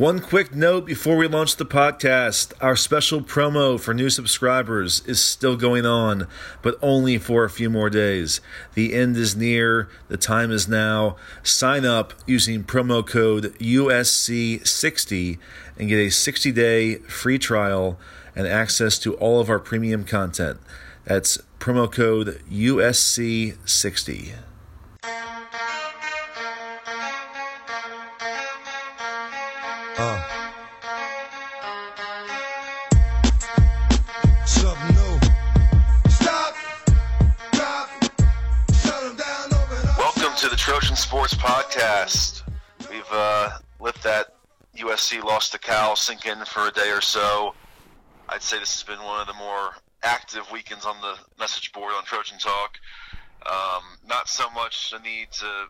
One quick note before we launch the podcast our special promo for new subscribers is still going on, but only for a few more days. The end is near, the time is now. Sign up using promo code USC60 and get a 60 day free trial and access to all of our premium content. That's promo code USC60. Sports Podcast. We've uh, let that USC lost to Cal sink in for a day or so. I'd say this has been one of the more active weekends on the message board on Trojan Talk. Um, not so much a need to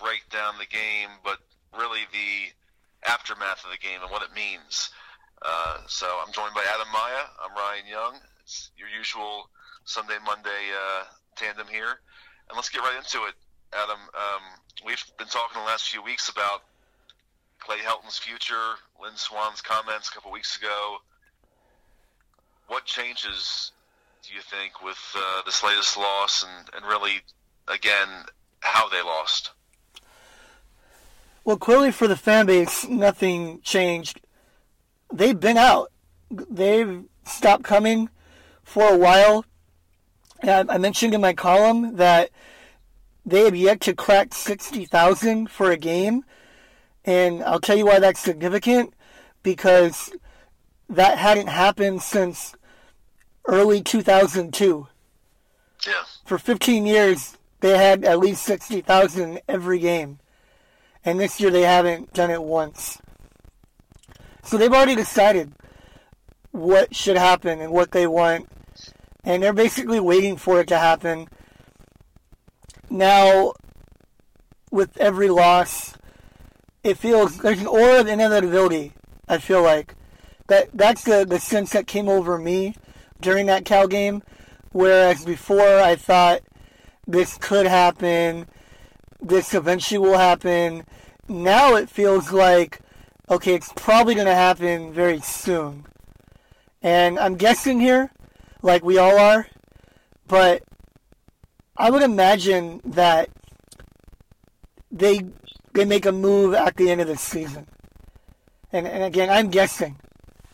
break down the game, but really the aftermath of the game and what it means. Uh, so I'm joined by Adam Maya. I'm Ryan Young. It's your usual Sunday, Monday uh, tandem here. And let's get right into it. Adam, um, we've been talking the last few weeks about Clay Helton's future, Lynn Swann's comments a couple weeks ago. What changes do you think with uh, this latest loss and, and really, again, how they lost? Well, clearly for the fan base, nothing changed. They've been out. They've stopped coming for a while. I mentioned in my column that they have yet to crack 60,000 for a game. And I'll tell you why that's significant because that hadn't happened since early 2002. Yeah. For 15 years, they had at least 60,000 every game. And this year they haven't done it once. So they've already decided what should happen and what they want. And they're basically waiting for it to happen. Now, with every loss, it feels there's an aura of inevitability, I feel like. That that's the, the sense that came over me during that Cal game. Whereas before I thought this could happen, this eventually will happen. Now it feels like, okay, it's probably going to happen very soon. And I'm guessing here, like we all are, but I would imagine that they they make a move at the end of the season. And, and again, I'm guessing.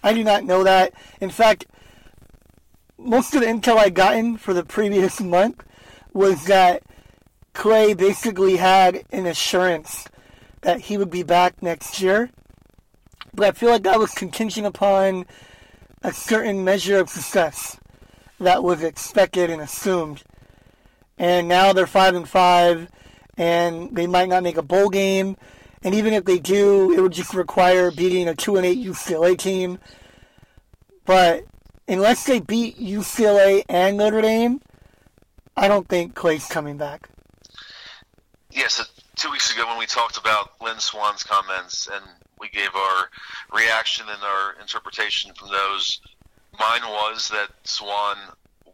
I do not know that. In fact, most of the intel I gotten for the previous month was that Clay basically had an assurance that he would be back next year. But I feel like that was contingent upon a certain measure of success that was expected and assumed. And now they're five and five, and they might not make a bowl game. And even if they do, it would just require beating a two and eight UCLA team. But unless they beat UCLA and Notre Dame, I don't think Clay's coming back. Yes, uh, two weeks ago when we talked about Lynn Swann's comments and we gave our reaction and our interpretation from those, mine was that Swann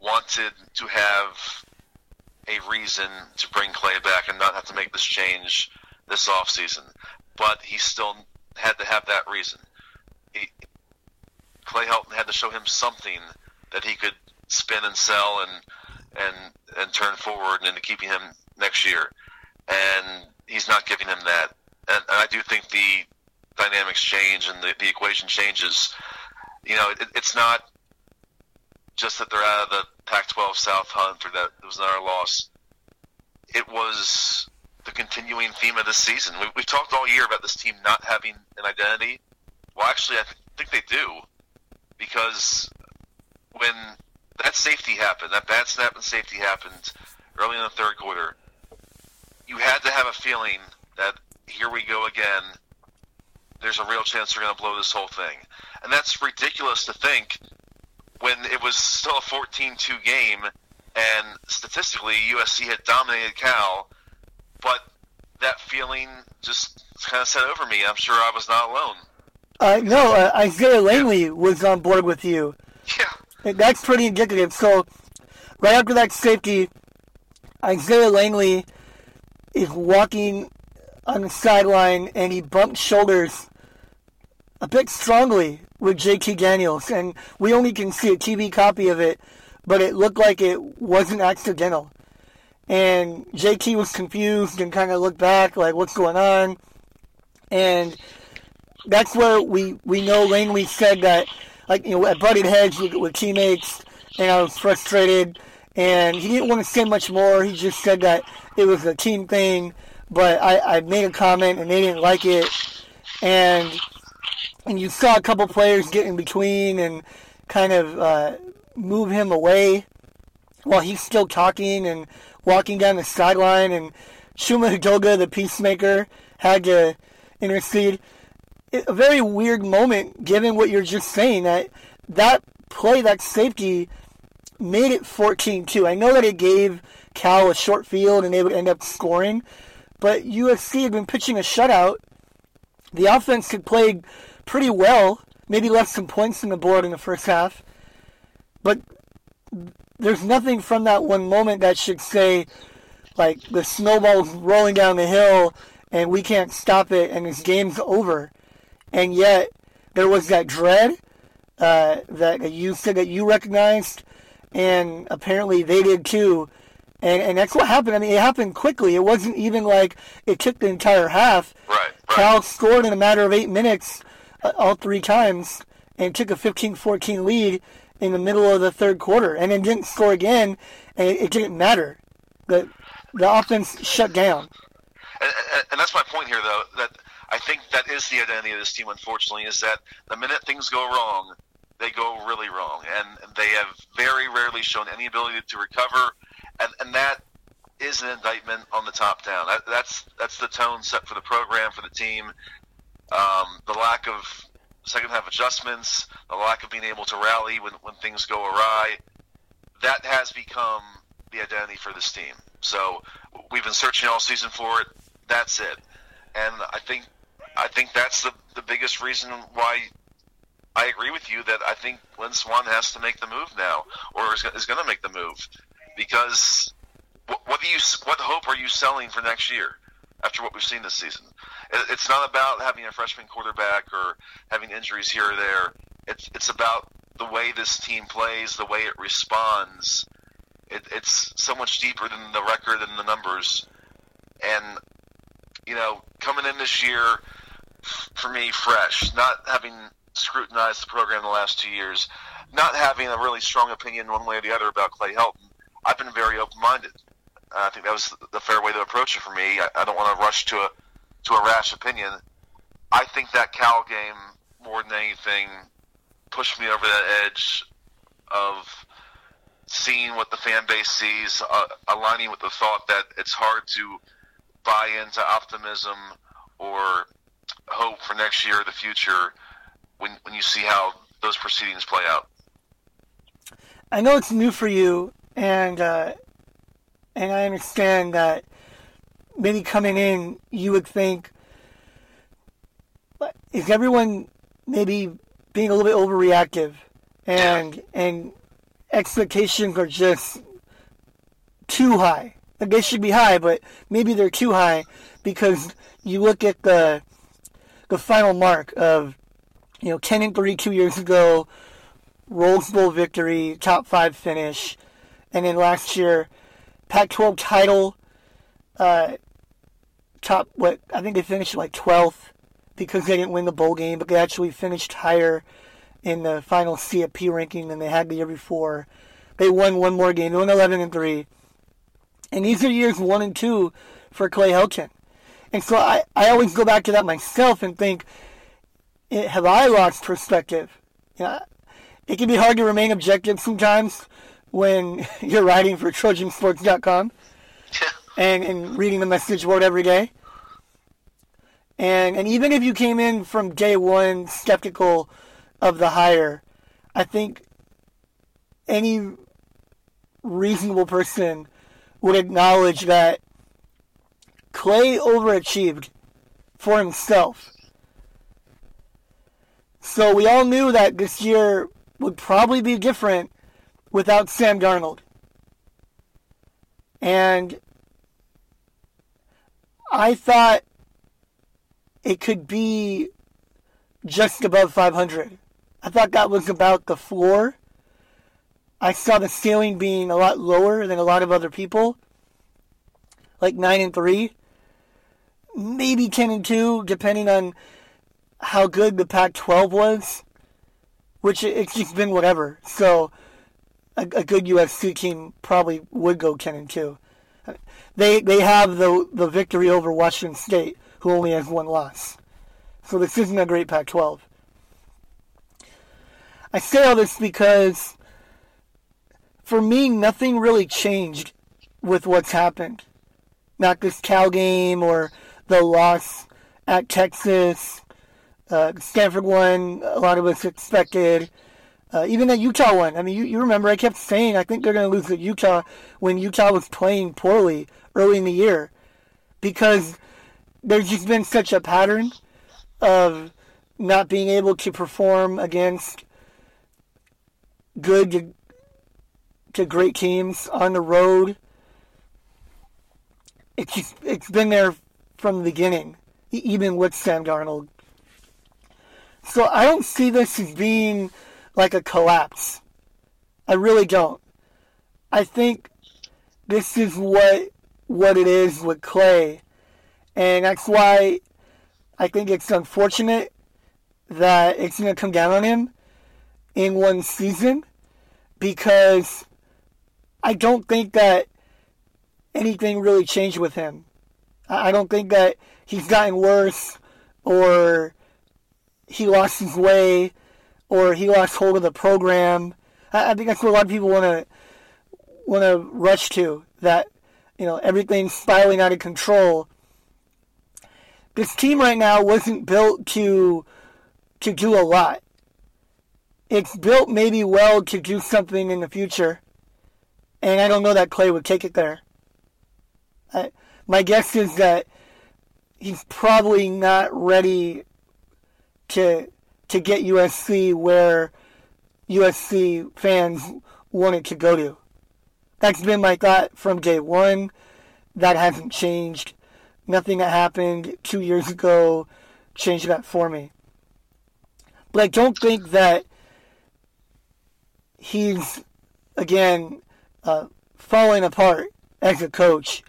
wanted to have a reason to bring Clay back and not have to make this change this offseason. But he still had to have that reason. He, Clay Helton had to show him something that he could spin and sell and and and turn forward into keeping him next year. And he's not giving him that. And, and I do think the dynamics change and the, the equation changes. You know, it, it's not just that they're out of the Pac-12 South hunt or that it was another loss. It was the continuing theme of this season. We, we've talked all year about this team not having an identity. Well, actually, I th- think they do because when that safety happened, that bad snap and safety happened early in the third quarter, you had to have a feeling that here we go again. There's a real chance they're going to blow this whole thing. And that's ridiculous to think when it was still a 14-2 game and statistically USC had dominated Cal, but that feeling just kind of set over me. I'm sure I was not alone. Uh, no, uh, Isaiah Langley was on board with you. Yeah. That's pretty indicative. So, right after that safety, Isaiah Langley is walking on the sideline and he bumped shoulders a bit strongly with JT Daniels, and we only can see a TV copy of it, but it looked like it wasn't accidental. And JT was confused and kind of looked back, like, what's going on? And that's where we, we know Langley said that, like, you know, I butted heads with, with teammates, and I was frustrated, and he didn't want to say much more. He just said that it was a team thing, but I, I made a comment, and they didn't like it. And and you saw a couple players get in between and kind of uh, move him away while he's still talking and walking down the sideline. And Chuma Edoga, the peacemaker, had to intercede. It, a very weird moment, given what you're just saying. That that play, that safety, made it 14-2. I know that it gave Cal a short field and they would end up scoring, but USC had been pitching a shutout. The offense had played pretty well. Maybe left some points on the board in the first half. But there's nothing from that one moment that should say, like, the snowball's rolling down the hill and we can't stop it and this game's over. And yet, there was that dread uh, that you said that you recognized, and apparently they did too. And, and that's what happened. I mean, it happened quickly. It wasn't even like it took the entire half. Right, right. Cal scored in a matter of eight minutes all three times and took a 15-14 lead in the middle of the third quarter, and then didn't score again, and it, it didn't matter. The the offense shut down. And, and, and that's my point here, though. That I think that is the identity of this team. Unfortunately, is that the minute things go wrong, they go really wrong, and they have very rarely shown any ability to recover, and and that is an indictment on the top down. That, that's that's the tone set for the program for the team. Um, the lack of second half adjustments, the lack of being able to rally when, when things go awry, that has become the identity for this team. So we've been searching all season for it. That's it. And I think I think that's the, the biggest reason why I agree with you that I think Lynn Swann has to make the move now, or is, is going to make the move, because what, what do you what hope are you selling for next year after what we've seen this season? It's not about having a freshman quarterback or having injuries here or there. It's it's about the way this team plays, the way it responds. It, it's so much deeper than the record and the numbers. And you know, coming in this year, for me, fresh, not having scrutinized the program the last two years, not having a really strong opinion one way or the other about Clay Helton, I've been very open-minded. Uh, I think that was the fair way to approach it for me. I, I don't want to rush to a to a rash opinion. I think that Cal game more than anything pushed me over that edge of seeing what the fan base sees, uh, aligning with the thought that it's hard to buy into optimism or hope for next year or the future when when you see how those proceedings play out. I know it's new for you, and uh, and I understand that maybe coming in, you would think, is everyone maybe being a little bit overreactive, and and expectations are just too high. Like they should be high, but maybe they're too high because you look at the the final mark of you know ten and three two years ago, Rose Bowl victory, top five finish, and then last year, Pac-12 title, uh, top what I think they finished like 12th because they didn't win the bowl game, but they actually finished higher in the final CFP ranking than they had the year before. They won one more game. They won 11 and three, and these are years one and two for Clay Helton. And so I, I always go back to that myself and think, eh, have I lost perspective? You know, it can be hard to remain objective sometimes when you're writing for TrojanSports.com and, and reading the message board every day. And and even if you came in from day one skeptical of the hire, I think any reasonable person would acknowledge that Clay overachieved for himself. So we all knew that this year would probably be different without Sam Darnold. And I thought it could be just above 500. I thought that was about the floor. I saw the ceiling being a lot lower than a lot of other people, like 9 and 3, maybe 10 and 2, depending on how good the Pac 12 was, which it- it's just been whatever. So a, a good USC team probably would go 10 and 2. They, they have the, the victory over Washington State, who only has one loss. So this isn't a great Pac 12. I say all this because for me, nothing really changed with what's happened. Not this Cal game or the loss at Texas. Uh, Stanford won, a lot of us expected. Uh, even that Utah one. I mean, you, you remember I kept saying I think they're going to lose at Utah when Utah was playing poorly early in the year because there's just been such a pattern of not being able to perform against good to, to great teams on the road. It's just, it's been there from the beginning, even with Sam Darnold. So I don't see this as being like a collapse. I really don't. I think this is what what it is with Clay, and that's why I think it's unfortunate that it's going to come down on him in one season because I don't think that anything really changed with him. I I don't think that he's gotten worse or he lost his way or he lost hold of the program. I I think that's what a lot of people want to want to rush to that you know everything's spiraling out of control. This team right now wasn't built to to do a lot. It's built maybe well to do something in the future, and I don't know that Clay would take it there. I, my guess is that he's probably not ready to to get USC where USC fans wanted to go to. That's been my thought from day one. That hasn't changed. Nothing that happened two years ago changed that for me. But I don't think that he's, again, uh, falling apart as a coach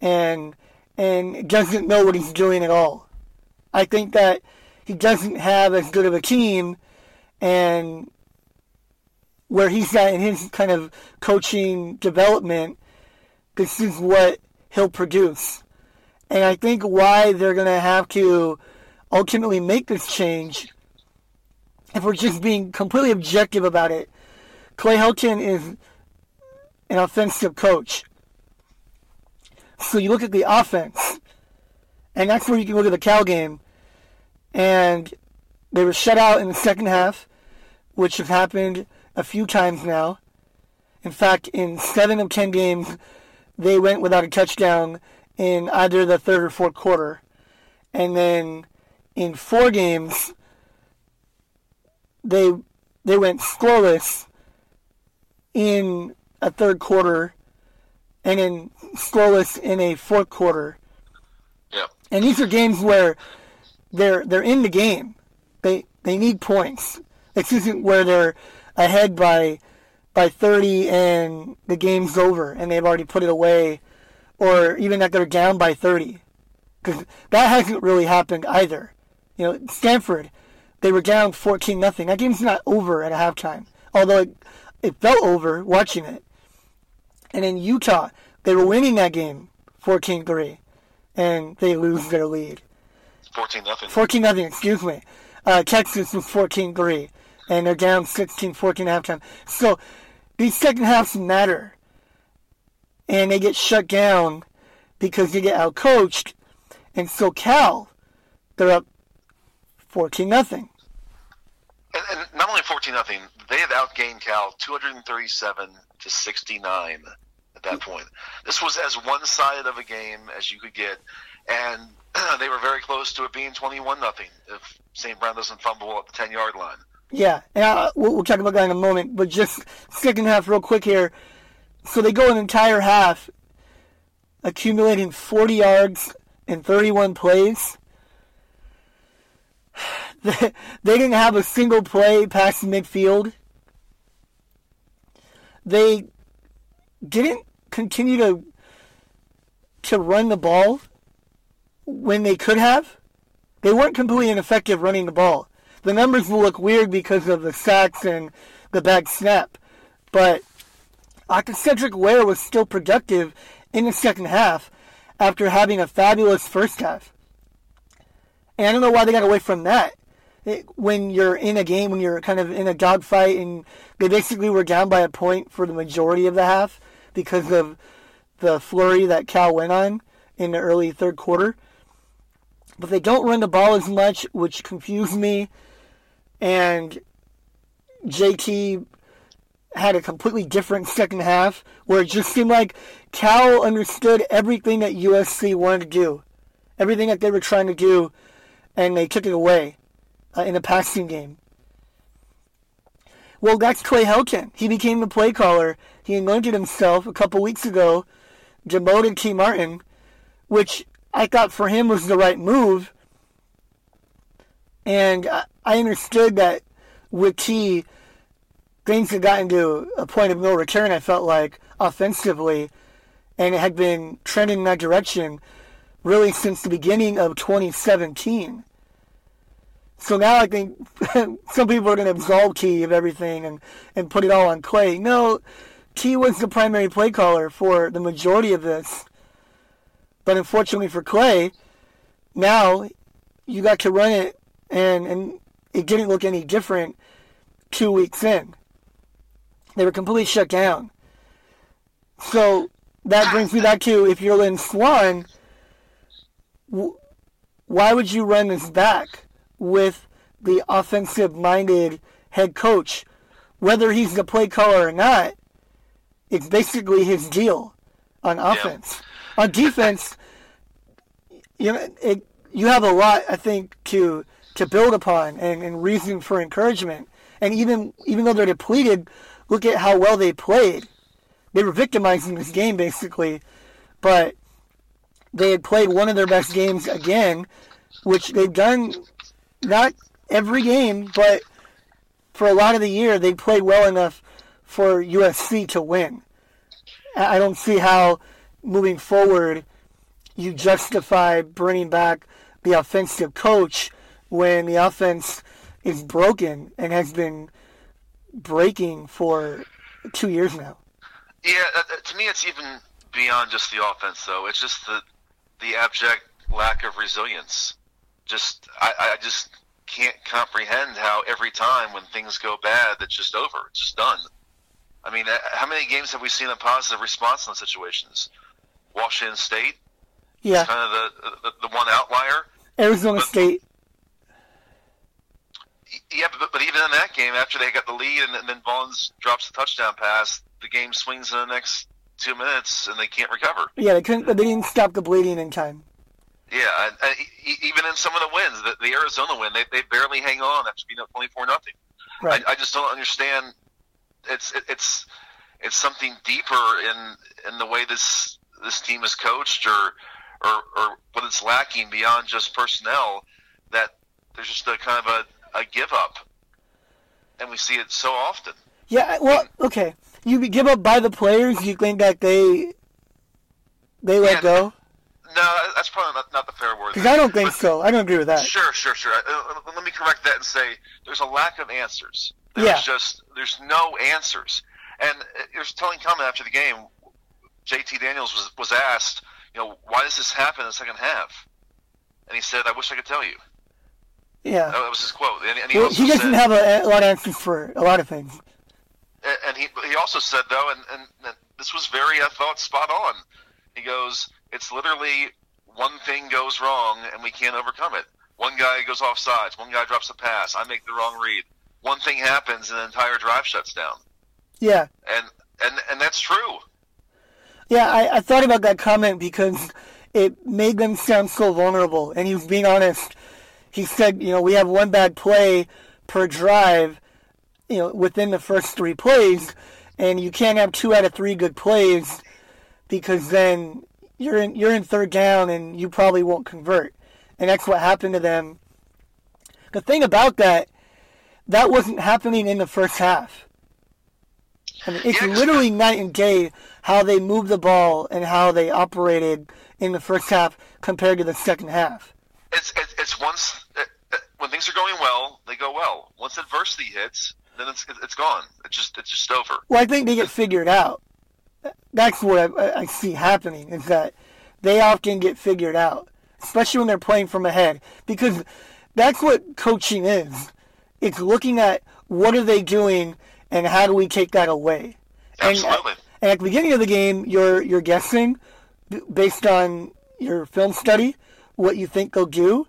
and and doesn't know what he's doing at all. I think that he doesn't have as good of a team and where he's at in his kind of coaching development, this is what he'll produce. And I think why they're going to have to ultimately make this change, if we're just being completely objective about it, Clay Helton is an offensive coach. So you look at the offense, and that's where you can look at the Cal game, and they were shut out in the second half, which has happened a few times now. In fact, in seven of ten games, they went without a touchdown in either the third or fourth quarter. And then in four games, they they went scoreless in a third quarter and then scoreless in a fourth quarter. Yep. And these are games where they're they're in the game. They they need points. This isn't where they're ahead by by 30 and the game's over and they've already put it away, or even that they're down by 30, because that hasn't really happened either. You know, Stanford, they were down 14 nothing. That game's not over at halftime, although it, it felt over watching it. And in Utah, they were winning that game 14-3, and they lose their lead. Fourteen nothing. 14 nothing, excuse me. Uh, Texas was 14 3, and they're down 16 14 halftime. So these second halves matter. And they get shut down because they get outcoached. And so Cal, they're up 14 nothing. And, and not only fourteen nothing, they had outgained Cal two hundred and thirty-seven to sixty-nine at that point. This was as one-sided of a game as you could get, and they were very close to it being twenty-one nothing if St. Brown doesn't fumble at the ten-yard line. Yeah, and I, we'll, we'll talk about that in a moment. But just second half, real quick here. So they go an entire half, accumulating 40 yards in 31 plays. they didn't have a single play past midfield. They didn't continue to to run the ball when they could have. They weren't completely ineffective running the ball. The numbers will look weird because of the sacks and the bad snap, but Cedric Ware was still productive in the second half after having a fabulous first half. And I don't know why they got away from that. It, when you're in a game, when you're kind of in a dogfight, and they basically were down by a point for the majority of the half because of the flurry that Cal went on in the early third quarter. But they don't run the ball as much, which confused me. And JT had a completely different second half where it just seemed like Cal understood everything that USC wanted to do, everything that they were trying to do, and they took it away uh, in a passing game. Well, that's Clay Helton. He became the play caller. He anointed himself a couple weeks ago, demoted Tee Martin, which I thought for him was the right move. And I understood that with Tee, things had gotten to a point of no return, I felt like, offensively, and it had been trending in that direction really since the beginning of 2017. So now I think some people are going to absolve Tee of everything and, and put it all on Clay. No, Tee was the primary play caller for the majority of this. But unfortunately for Clay, now you got to run it, and, and it didn't look any different two weeks in. They were completely shut down. So that brings me back to if you're Lynn Swann, why would you run this back with the offensive minded head coach? Whether he's the play caller or not, it's basically his deal on offense. Yeah. On defense, you know, it, you have a lot, I think, to to build upon and, and reason for encouragement. And even even though they're depleted, look at how well they played. They were victimizing this game basically, but they had played one of their best games again, which they've done not every game, but for a lot of the year they played well enough for USC to win. I don't see how moving forward you justify bringing back the offensive coach when the offense is broken and has been breaking for two years now. Yeah, uh, uh, to me, it's even beyond just the offense, though. It's just the the abject lack of resilience. Just I, I just can't comprehend how every time when things go bad, it's just over. It's just done. I mean, uh, how many games have we seen a positive response in situations? Washington State, yeah, kind of the, the, the one outlier. Arizona but, State. Yeah, but, but even in that game, after they got the lead and, and then Vaughns drops the touchdown pass, the game swings in the next two minutes and they can't recover. Yeah, they couldn't. They didn't stop the bleeding in time. Yeah, and, and even in some of the wins, the, the Arizona win, they, they barely hang on after being up twenty four nothing. Right. I, I just don't understand. It's it, it's it's something deeper in in the way this this team is coached, or or or what it's lacking beyond just personnel. That there's just a kind of a, a give up, and we see it so often. Yeah, well, okay. You give up by the players. You think that they they let yeah, go? No, that's probably not, not the fair word. Because I don't think but, so. I don't agree with that. Sure, sure, sure. Uh, let me correct that and say there's a lack of answers. There's yeah. just there's no answers. And there's telling comment after the game. JT Daniels was was asked, you know, why does this happen in the second half? And he said, I wish I could tell you. Yeah. That was his quote. And, and he, well, he doesn't said, have a, a, lot of answers for a lot of things. And he he also said though, and, and, and this was very I thought spot on. He goes, it's literally one thing goes wrong and we can't overcome it. One guy goes off sides, one guy drops a pass, I make the wrong read. One thing happens and the entire drive shuts down. Yeah. And and and that's true. Yeah, I, I thought about that comment because it made them sound so vulnerable and he was being honest. He said, you know, we have one bad play per drive you know, within the first three plays, and you can't have two out of three good plays because then you're in you're in third down and you probably won't convert, and that's what happened to them. the thing about that, that wasn't happening in the first half. I mean, it's Yeah, literally night and day how they moved the ball and how they operated in the first half compared to the second half. It's it's, it's once uh, uh, when things are going well, they go well. Once adversity hits, then it's it's gone. It's just it's just over. Well, I think they get figured out. That's what I, I see happening is that they often get figured out, especially when they're playing from ahead, because that's what coaching is. It's looking at what are they doing and how do we take that away. Absolutely. and at the beginning of the game, you're you're guessing based on your film study what you think they'll do,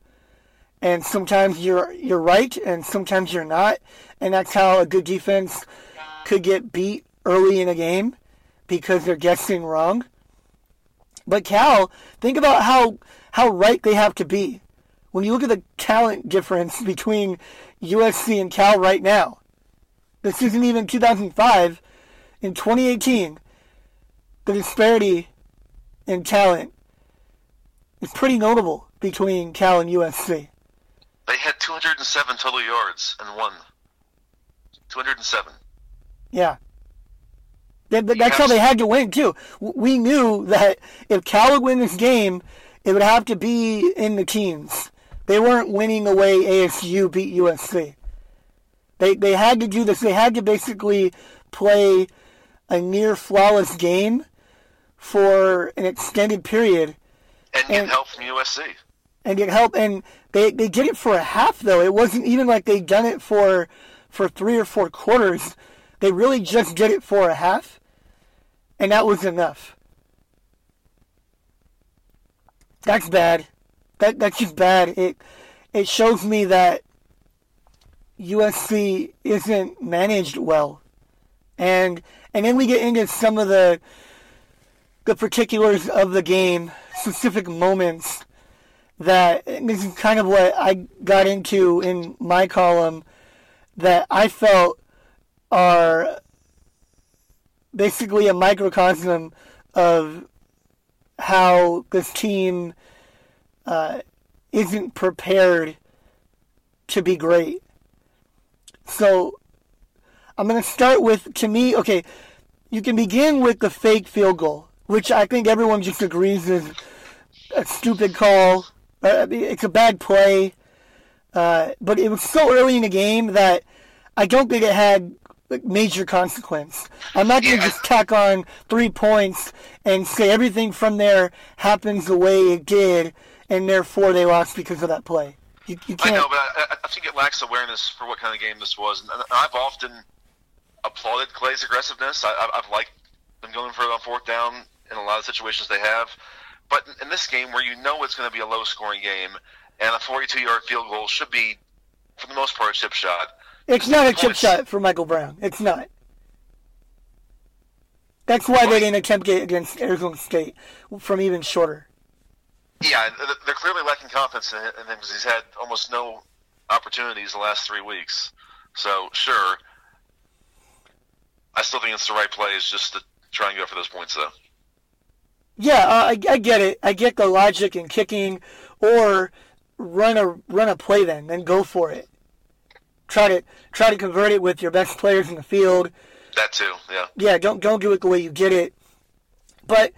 and sometimes you're you're right, and sometimes you're not, and that's how a good defense could get beat early in a game because they're guessing wrong. But Cal, think about how how right they have to be. When you look at the talent difference between USC and Cal right now, this isn't even 2005. In 2018, the disparity in talent is pretty notable between Cal and USC. They had 207 total yards and won. 207. Yeah. That, that- that's how they had to win, too. We knew that if Cal would win this game, it would have to be in the teens. They weren't winning the way ASU beat USC. They, they had to do this. They had to basically play a near flawless game for an extended period And get And- help from USC. and get help. And they, they did it for a half, though. It wasn't even like they'd done it for, for three or four quarters. They really just did it for a half, and that was enough. That's bad. That that's just bad. It it shows me that USC isn't managed well, and and then we get into some of the the particulars of the game, specific moments that this is kind of what I got into in my column that I felt are basically a microcosm of how this team uh, isn't prepared to be great. So I'm going to start with, to me, okay, you can begin with the fake field goal, which I think everyone just agrees is a stupid call. Uh, I mean, it's a bad play. Uh, but it was so early in the game that I don't think it had like, major consequence. I'm not going to Yeah. just tack on three points and say everything from there happens the way it did, and therefore they lost because of that play. You, you I know, but I, I think it lacks awareness for what kind of game this was. And I've often applauded Clay's aggressiveness. I, I've liked them going for it on fourth down in a lot of situations they have. But in- this game, where you know it's going to be a low-scoring game, and a 42-yard field goal should be, for the most part, a chip shot. It's not a chip points. shot for Michael Brown. It's not. That's why they didn't attempt it against Arizona State from even shorter. Yeah, they're clearly lacking confidence in him because he's had almost no opportunities the last three weeks. So, sure, I still think it's the right play. Is just to try and go for those points, though. Yeah, uh, I, I get it. I get the logic in kicking, or run a run a play then, then go for it. Try to try to convert it with your best players in the field. That too, yeah. Yeah, don't don't do it the way you get it. But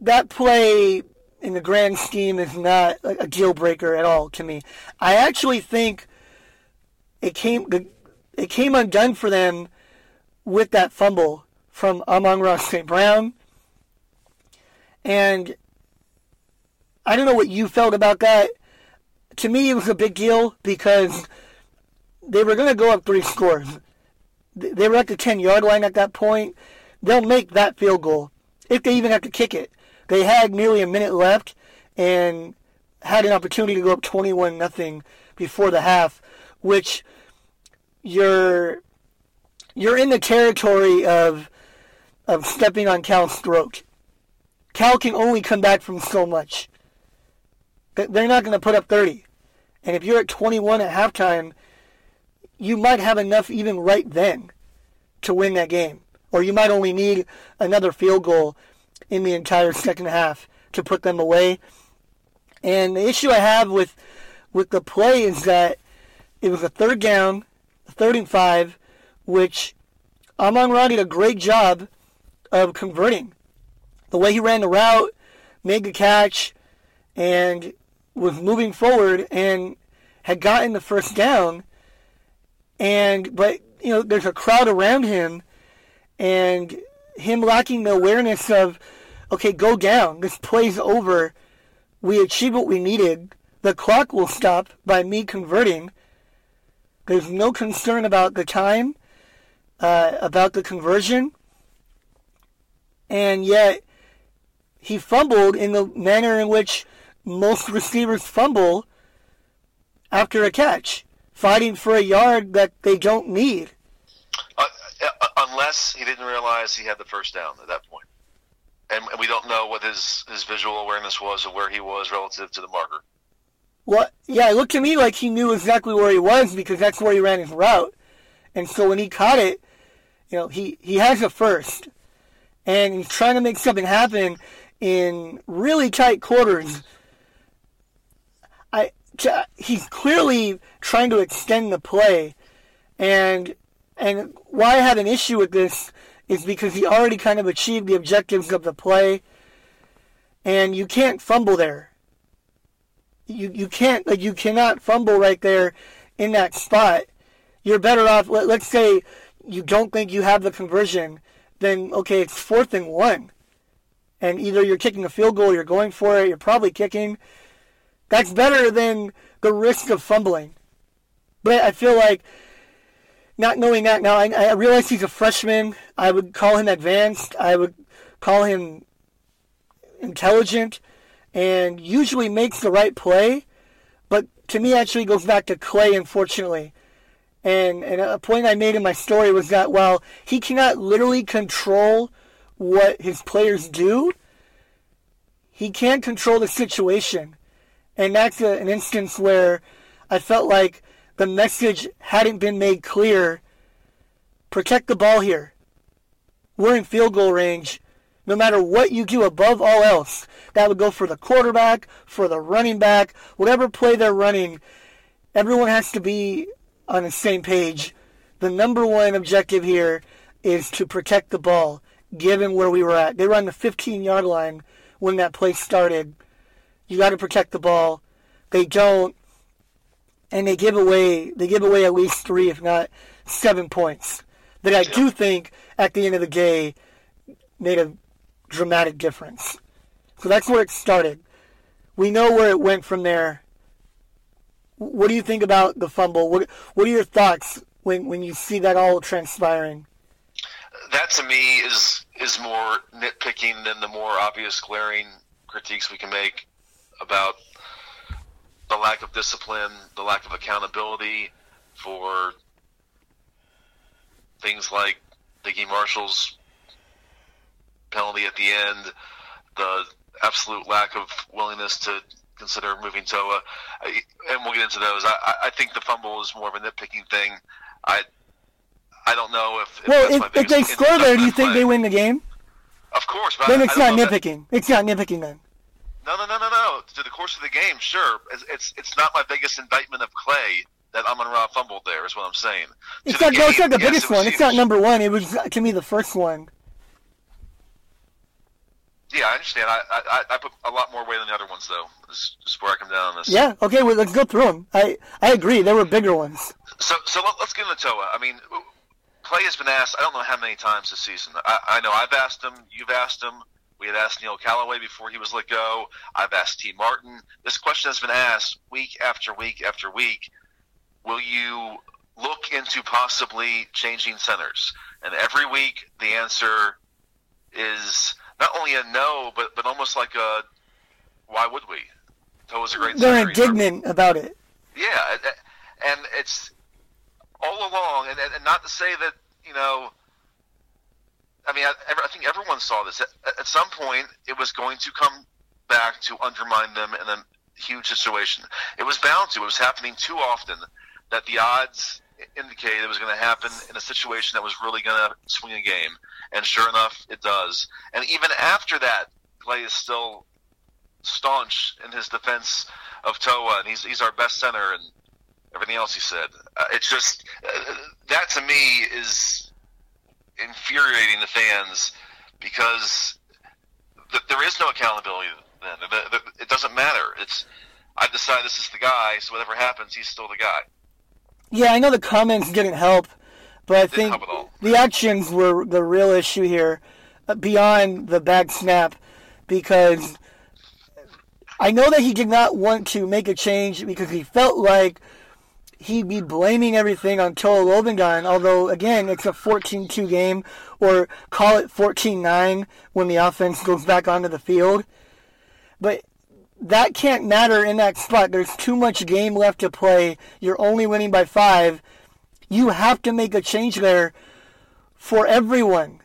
that play in the grand scheme is not a a deal breaker at all to me. I actually think it came it came undone for them with that fumble from Amon Ra St. Brown. And I don't know what you felt about that. To me, it was a big deal because they were going to go up three scores. They were at the 10 yard line at that point. They'll make that field goal if they even have to kick it. They had nearly a minute left and had an opportunity to go up 21 nothing before the half, which you're you're in the territory of of stepping on Cal's throat. Cal can only come back from so much. They're not going to put up 30. And if you're at 21 at halftime, you might have enough even right then to win that game. Or you might only need another field goal in the entire second half to put them away. And the issue I have with with the play is that it was a third down, third and five, which Amon Ra did a great job of converting. The way he ran the route, made the catch, and was moving forward and had gotten the first down. And but you know, there's a crowd around him, and him lacking the awareness of, okay, go down. This play's over. We achieved what we needed. The clock will stop by me converting. There's no concern about the time, uh, about the conversion, and yet he fumbled in the manner in which most receivers fumble after a catch, fighting for a yard that they don't need. Uh, uh, unless he didn't realize he had the first down at that point. And we don't know what his, his visual awareness was of where he was relative to the marker. Well, yeah, it looked to me like he knew exactly where he was because that's where he ran his route. And so when he caught it, you know, he, he has a first. And he's trying to make something happen in really tight quarters. I, he's clearly trying to extend the play. And and why I had an issue with this is because he already kind of achieved the objectives of the play, and you can't fumble there. You you can't like you cannot fumble right there in that spot. You're better off. Let, let's say you don't think you have the conversion, then okay, it's fourth and one, and either you're kicking a field goal, you're going for it, you're probably kicking. That's better than the risk of fumbling. But I feel like not knowing that now, I, I realize he's a freshman. I would call him advanced. I would call him intelligent, and usually makes the right play. But to me, actually goes back to Clay, unfortunately. And, and a point I made in my story was that while he cannot literally control what his players do, he can't control the situation. And that's a, an instance where I felt like the message hadn't been made clear. Protect the ball here. We're in field goal range. No matter what you do above all else, that would go for the quarterback, for the running back, whatever play they're running. Everyone has to be on the same page. The number one objective here is to protect the ball, given where we were at. They were on the 15 yard line when that play started. You got to protect the ball. They don't and they give away they give away at least three, if not seven points. That I do think at the end of the day made a dramatic difference. So that's where it started. We know where it went from there. What do you think about the fumble? What What are your thoughts when when you see that all transpiring? That to me is is more nitpicking than the more obvious glaring critiques we can make about the lack of discipline, the lack of accountability for things like Diggy Marshall's penalty at the end, the absolute lack of willingness to consider moving Toa, and we'll get into those. I, I think the fumble is more of a nitpicking thing. I I don't know if, if well, if, if they score there, do you think play. they win the game? Of course, but then I, it's I not nitpicking. That... It's not nitpicking then. No, no, no, no, no. To the course of the game, sure. It's it's, it's not my biggest indictment of Clay that Amon Ra fumbled there. Is what I'm saying. It's not, game, no, it's not the yes, biggest one. It's not number one. It was uh, to me the first one. Yeah, I understand. I, I I put a lot more weight on the other ones though. Just, just before I come down on this. Yeah. Okay. Well, let's go through them. I I agree. There were bigger ones. So so let, us get into Toa. I mean, Clay has been asked. I don't know how many times this season. I, I know I've asked him. You've asked him. We had asked Neil Callaway before he was let go. I've asked Tee Martin. This question has been asked week after week after week. Will you look into possibly changing centers? And every week the answer is not only a no, but but almost like a why would we? That was a great. They're indignant about it. Yeah, and it's all along, and, and not to say that you know I mean, I, I think everyone saw this. At, at some point, it was going to come back to undermine them in a huge situation. It was bound to. It was happening too often that the odds indicated it was going to happen in a situation that was really going to swing a game. And sure enough, it does. And even after that, Clay is still staunch in his defense of Toa, and he's he's our best center, and everything else he said. Uh, it's just uh, that to me is infuriating the fans because th- there is no accountability. Then The- the- it doesn't matter. It's I've decided this is the guy, so whatever happens, he's still the guy. Yeah, I know the comments didn't help, but I think the actions were the real issue here, uh, beyond the bad snap, because I know that he did not want to make a change because he felt like he'd be blaming everything on Toa Lobendahn, although, again, it's a 14-2 game, or call it 14-9 when the offense goes back onto the field. But that can't matter in that spot. There's too much game left to play. You're only winning by five. You have to make a change there for everyone,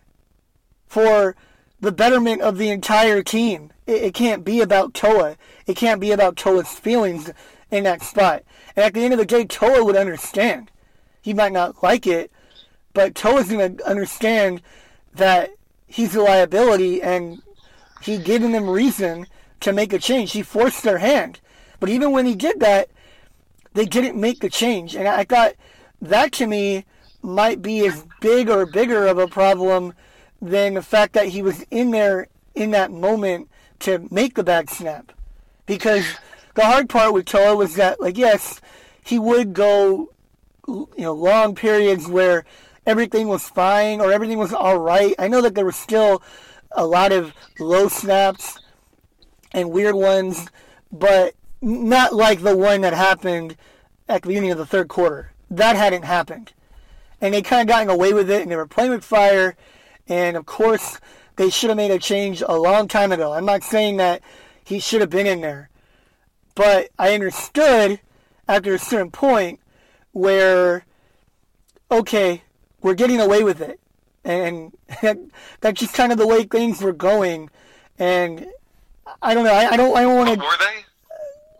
for the betterment of the entire team. It, it can't be about Toa. It can't be about Toa's feelings in that spot. And at the end of the day, Toa would understand. He might not like it, but Toa's going to understand that he's a liability and he given them reason to make a change. He forced their hand. But even when he did that, they didn't make the change. And I thought that to me might be as big or bigger of a problem than the fact that he was in there in that moment to make the bad snap. Because the hard part with Toa was that, like, yes, he would go, you know, long periods where everything was fine or everything was all right. I know that there was still a lot of low snaps and weird ones, but not like the one that happened at the beginning of the third quarter. That hadn't happened. And they kind of gotten away with it, and they were playing with fire. And of course, they should have made a change a long time ago. I'm not saying that he should have been in there. But I understood after a certain point where, okay, we're getting away with it. And that's just kind of the way things were going. And I don't know. I, I don't. I don't want to were they?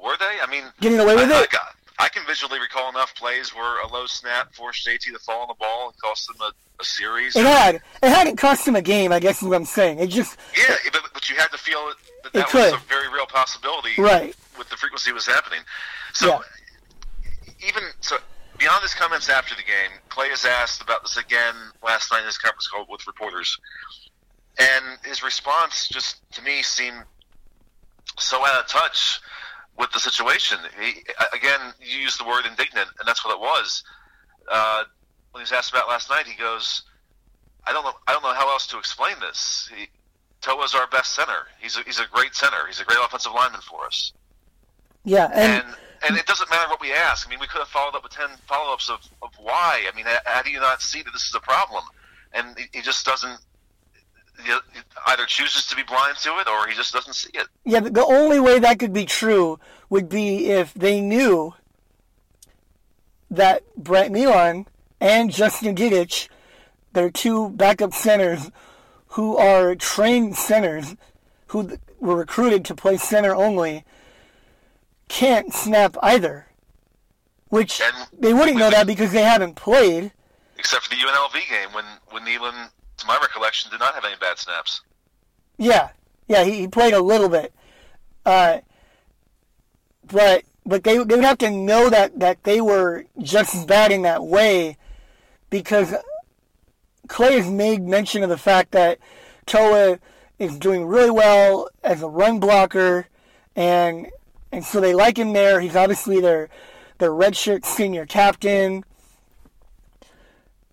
Were they? I mean, getting away with I, it. I, I can visually recall enough plays where a low snap forced JT to fall on the ball and cost them a, a series. It had. It hadn't cost him a game. I guess is what I'm saying. It just Yeah, but, but you had to feel that that was could. a very real possibility right. with the frequency it was happening. So Yeah. even so, beyond his comments after the game, Clay is asked about this again last night in his conference call with reporters, and his response just to me seemed so out of touch with the situation. He, again, you used the word indignant, and that's what it was. Uh, when he was asked about last night, he goes, "I don't know. I don't know how else to explain this." He, Toa's our best center. He's a, he's a great center. He's a great offensive lineman for us. Yeah. And, And and it doesn't matter what we ask. I mean, we could have followed up with ten follow-ups of, of why. I mean, how, how do you not see that this is a problem? And he, he just doesn't. He either chooses to be blind to it, or he just doesn't see it. yeah, the- only way that could be true would be if they knew that Brett Neilon and Justin Dedich, their two backup centers, who are trained centers, who were recruited to play center only, can't snap either. Which And they wouldn't know that because they haven't played. Except for the UNLV game when when Neilon, to my recollection, did not have any bad snaps. Yeah, yeah, he, he played a little bit, uh, but but they they would have to know that that they were just bad in that way, because Clay has made mention of the fact that Toa is doing really well as a run blocker, and and so they like him there. He's obviously their their redshirt senior captain.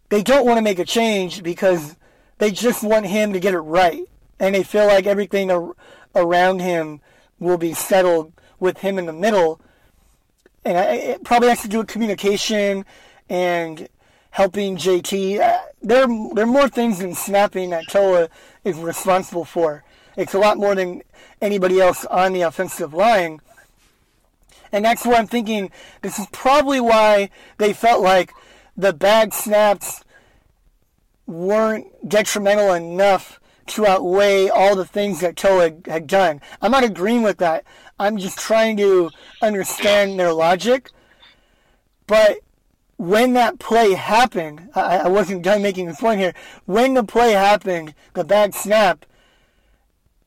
They don't want to make a change because they just want him to get it right, and they feel like everything ar- around him will be settled with him in the middle. And I, it probably has to do with communication and helping JT. Uh, There, there are more things than snapping that Toa is responsible for. It's a lot more than anybody else on the offensive line. And that's why I'm thinking this is probably why they felt like the bad snaps weren't detrimental enough to outweigh all the things that Toa had, had done. I'm not agreeing with that. I'm just trying to understand their logic. But when that play happened, I, I wasn't done making this point here. When the play happened, the bad snap,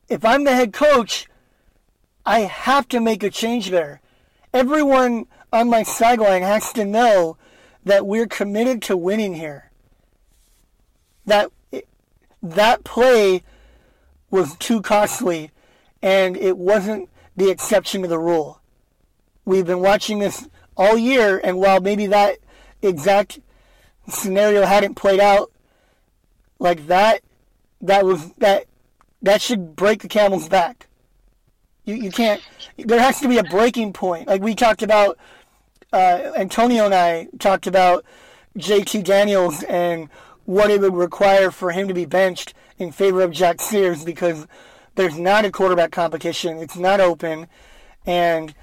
if I'm the head coach, I have to make a change there. Everyone on my sideline has to know that we're committed to winning here. That that play was too costly, and it wasn't the exception to the rule. We've been watching this all year, and while maybe that exact scenario hadn't played out like that, that was that that should break the camel's back. You you can't. There has to be a breaking point. Like we talked about, uh, Antonio and I talked about JT Daniels and what it would require for him to be benched in favor of Jack Sears because there's not a quarterback competition. It's not open, and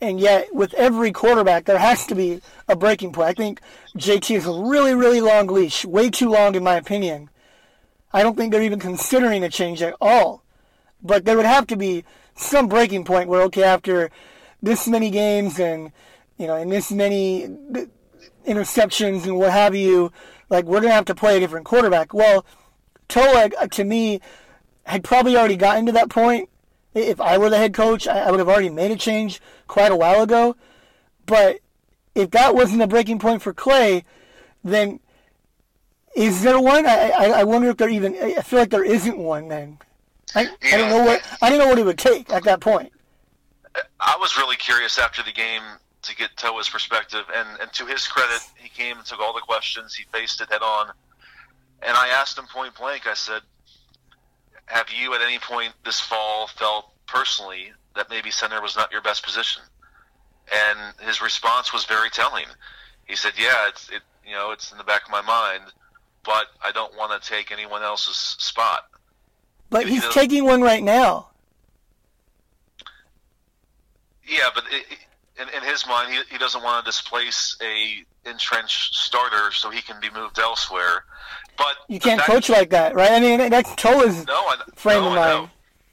and yet with every quarterback there has to be a breaking point. I think JT is a really really long leash, way too long in my opinion. I don't think they're even considering a change at all. But there would have to be some breaking point where okay after this many games and you know and this many interceptions and what have you, like we're gonna have to play a different quarterback. Well, Toa uh, to me had probably already gotten to that point. If I were the head coach, I would have already made a change quite a while ago. But if that wasn't a breaking point for Clay, then is there one? I, I, I wonder if there even. I feel like there isn't one. Then I, I don't know what I don't know what it would take at that point. I was really curious after the game to get Toa's perspective, and, and to his credit, he came and took all the questions. He faced it head on, and I asked him point blank. I said, "Have you at any point this fall felt personally that maybe center was not your best position?" And his response was very telling. He said, "Yeah, it's it you know it's in the back of my mind, but I don't want to take anyone else's spot." But He he's taking one right now. Yeah, but it- in, in his mind, he, he doesn't want to displace a entrenched starter so he can be moved elsewhere. But You can't coach like that, right? I mean, that's Toa's No, I, frame no, of mind.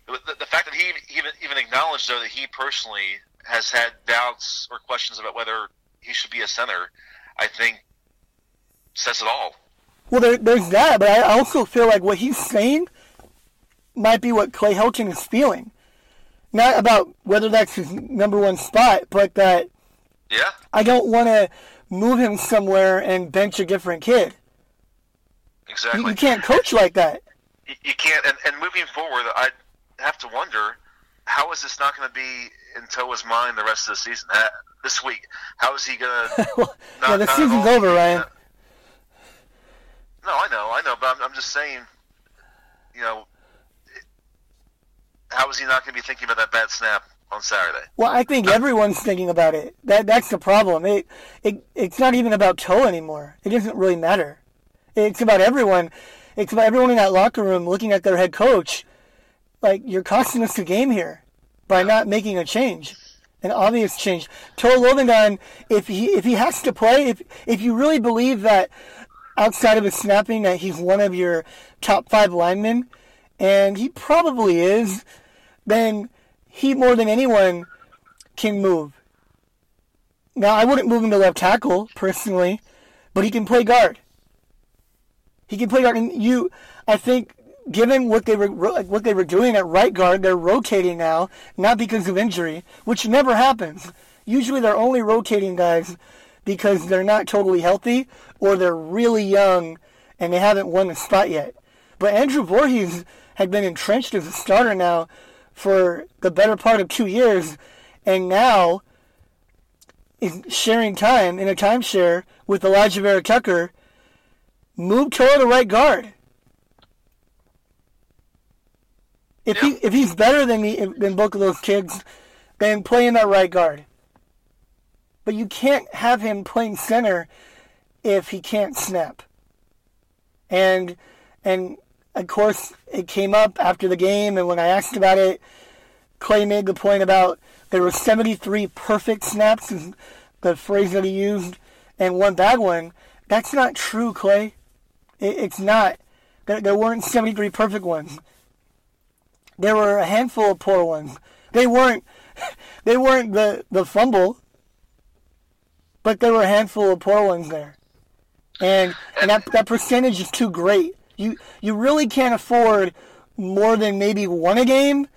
The, the fact that he even even acknowledged though that he personally has had doubts or questions about whether he should be a center, I think says it all. Well, there, there's that, but I also feel like what he's saying might be what Clay Helton is feeling. Not about whether that's his number one spot, but that Yeah, I don't want to move him somewhere and bench a different kid. You, exactly. you can't coach like that. You, you can't. And, and moving forward, I have to wonder how is this not going to be in Toa's mind the rest of the season? This week, how is he going to? Yeah, the season's over, Ryan. No, I know, I know, but I'm, I'm just saying, you know, how is he not going to be thinking about that bad snap on Saturday? Well, I think everyone's thinking about it. That that's the problem. It, it it's not even about Toe anymore. It doesn't really matter. It's about everyone. It's about everyone in that locker room looking at their head coach. Like you're costing us the game here by not making a change, an obvious change. Toe Lobendahn, if he if he has to play, if if you really believe that outside of his snapping that he's one of your top five linemen, and he probably is, then he more than anyone can move. Now I wouldn't move him to left tackle personally, but he can play guard. He can play guard, and you, I think, given what they were what they were doing at right guard, they're rotating now, not because of injury, which never happens. Usually they're only rotating guys because they're not totally healthy or they're really young and they haven't won the spot yet. But Andrew Voorhees had been entrenched as a starter now for the better part of two years, and now is sharing time in a timeshare with Alijah Vera Tucker. Move Toa to right guard. If he if he's better than me than both of those kids, then play in that right guard. But you can't have him playing center if he can't snap. And and of course it came up after the game and when I asked about it, Clay made the point about there were 73 perfect snaps is the phrase that he used and one bad one. That's not true, Clay. It, it's not. There, there weren't 73 perfect ones. There were a handful of poor ones. They weren't they weren't the, the fumble, but there were a handful of poor ones there. And and that that percentage is too great. You you really can't afford more than maybe one a game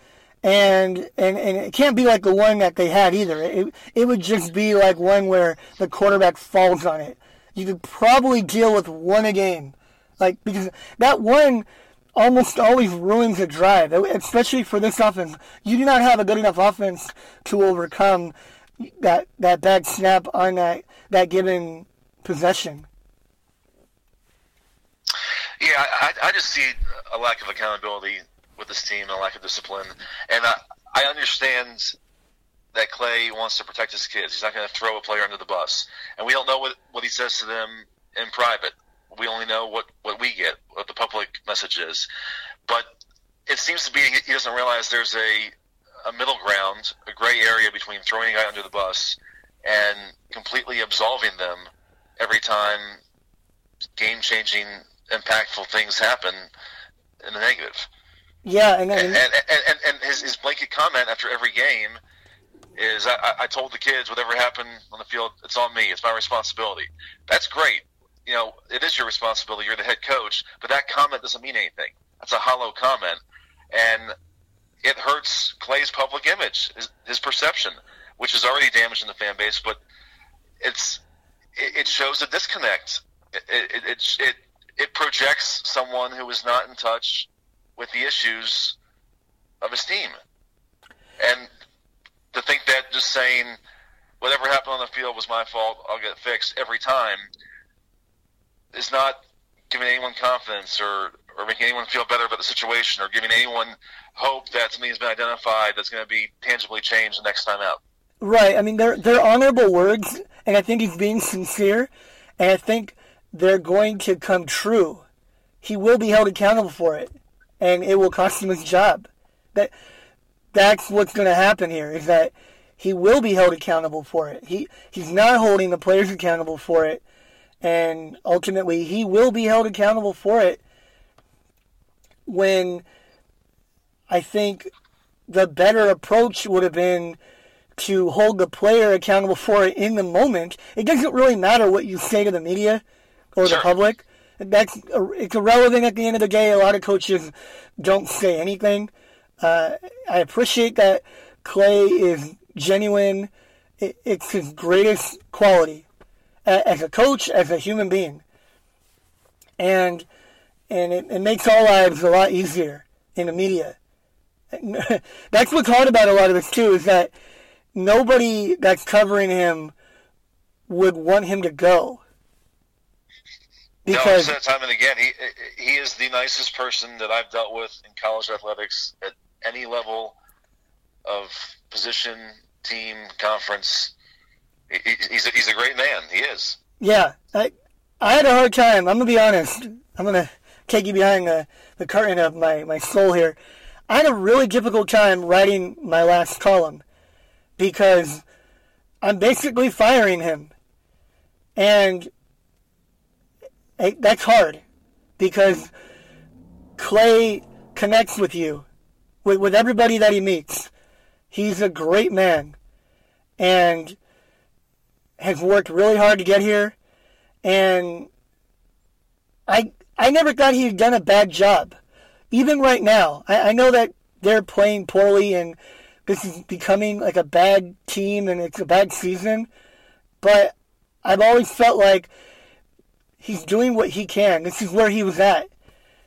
and and and it can't be like the one that they had either. It it would just be like one where the quarterback falls on it. You could probably deal with one a game, like because that one almost always ruins a drive, especially for this offense. You do not have a good enough offense to overcome that that bad snap on that that given possession. Yeah, I, I just see a lack of accountability with this team and a lack of discipline. And I, I understand that Clay wants to protect his kids. He's not going to throw a player under the bus. And we don't know what, what he says to them in private. We only know what, what we get, what the public message is. But it seems to be he doesn't realize there's a, a middle ground, a gray area between throwing a guy under the bus and completely absolving them every time game changing, impactful things happen in the negative. Yeah, and, And, and, and, and, his, his blanket comment after every game is I, I told the kids, whatever happened on the field, it's on me. It's my responsibility. That's great. You know, it is your responsibility. You're the head coach, but that comment doesn't mean anything. That's a hollow comment. And it hurts Clay's public image, his, his perception, which is already damaging the fan base, but it's it, it shows a disconnect. It, it, it, it, it projects someone who is not in touch with the issues of his team. And to think that just saying whatever happened on the field was my fault, I'll get it fixed every time is not giving anyone confidence or, or making anyone feel better about the situation or giving anyone hope that something has been identified that's going to be tangibly changed the next time out. Right. I mean, they're they're honorable words, and I think he's being sincere, and I think they're going to come true. He will be held accountable for it, and it will cost him his job. That that's what's going to happen here. Is that he will be held accountable for it. He he's not holding the players accountable for it, and ultimately he will be held accountable for it. When I think the better approach would have been to hold the player accountable for it in the moment. It doesn't really matter what you say to the media or the public. That's it's irrelevant at the end of the day. A lot of coaches don't say anything. Uh, I appreciate that Clay is genuine. It, it's his greatest quality as a coach, as a human being, and and it, it makes our lives a lot easier in the media. That's what's hard about a lot of this too, is that nobody that's covering him would want him to go. No, I've said it time and again, he he is the nicest person that I've dealt with in college athletics at any level of position, team, conference. He, he- he's a, he's a great man. He is. yeah, I I had a hard time. I'm gonna be honest. I'm gonna take you behind the, the curtain of my, my soul here. I had a really difficult time writing my last column because I'm basically firing him. And that's hard because Clay connects with you, with, with everybody that he meets. He's a great man and has worked really hard to get here. And I I never thought he had done a bad job. Even right now, I, I know that they're playing poorly and this is becoming like a bad team and it's a bad season. But I've always felt like he's doing what he can. This is where he was at.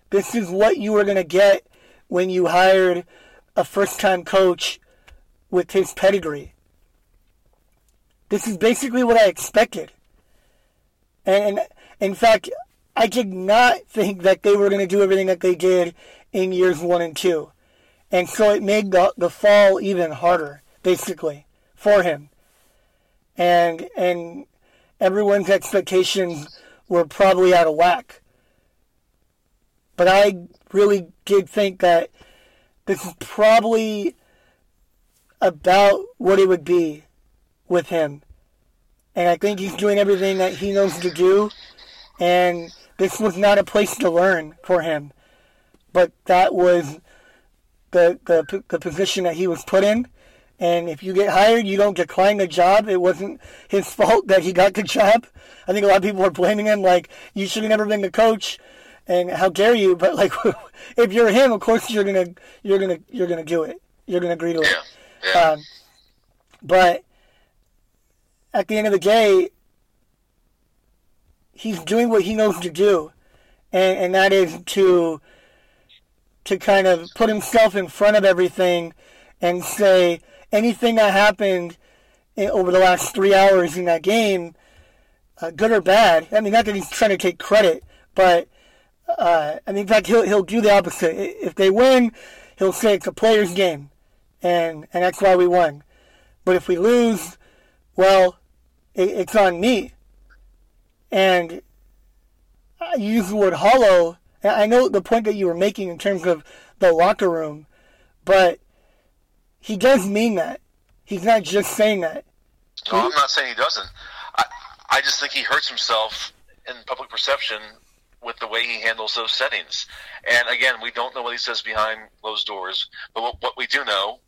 This is what you were going to get when you hired a first time coach with his pedigree. This is basically what I expected. And in fact, I did not think that they were going to do everything that they did in years one and two. And so it made the, the fall even harder, basically, for him. And, and everyone's expectations were probably out of whack. But I really did think that this is probably about what it would be with him. And I think he's doing everything that he knows to do. And this was not a place to learn for him. But that was the, the, the position that he was put in. And if you get hired, you don't decline the job. It wasn't his fault that he got the job. I think a lot of people are blaming him, like, you should have never been the coach. And how dare you? But like, if you're him, of course you're gonna, you're gonna, you're gonna do it. you're going to agree to it. Yeah. Yeah. Um, but at the end of the day, he's doing what he knows to do, and, and that is to to kind of put himself in front of everything and say anything that happened over the last three hours in that game, uh, good or bad. I mean, not that he's trying to take credit, but uh, I mean, in fact, he'll he'll do the opposite. If they win, he'll say it's a player's game, and and that's why we won. But if we lose, well, it, it's on me. And I use the word hollow. I know the point that you were making in terms of the locker room, but he does mean that. He's not just saying that. No, I'm not saying he doesn't. I, I just think he hurts himself in public perception with the way he handles those settings. And again, we don't know what he says behind closed doors, but what, what we do know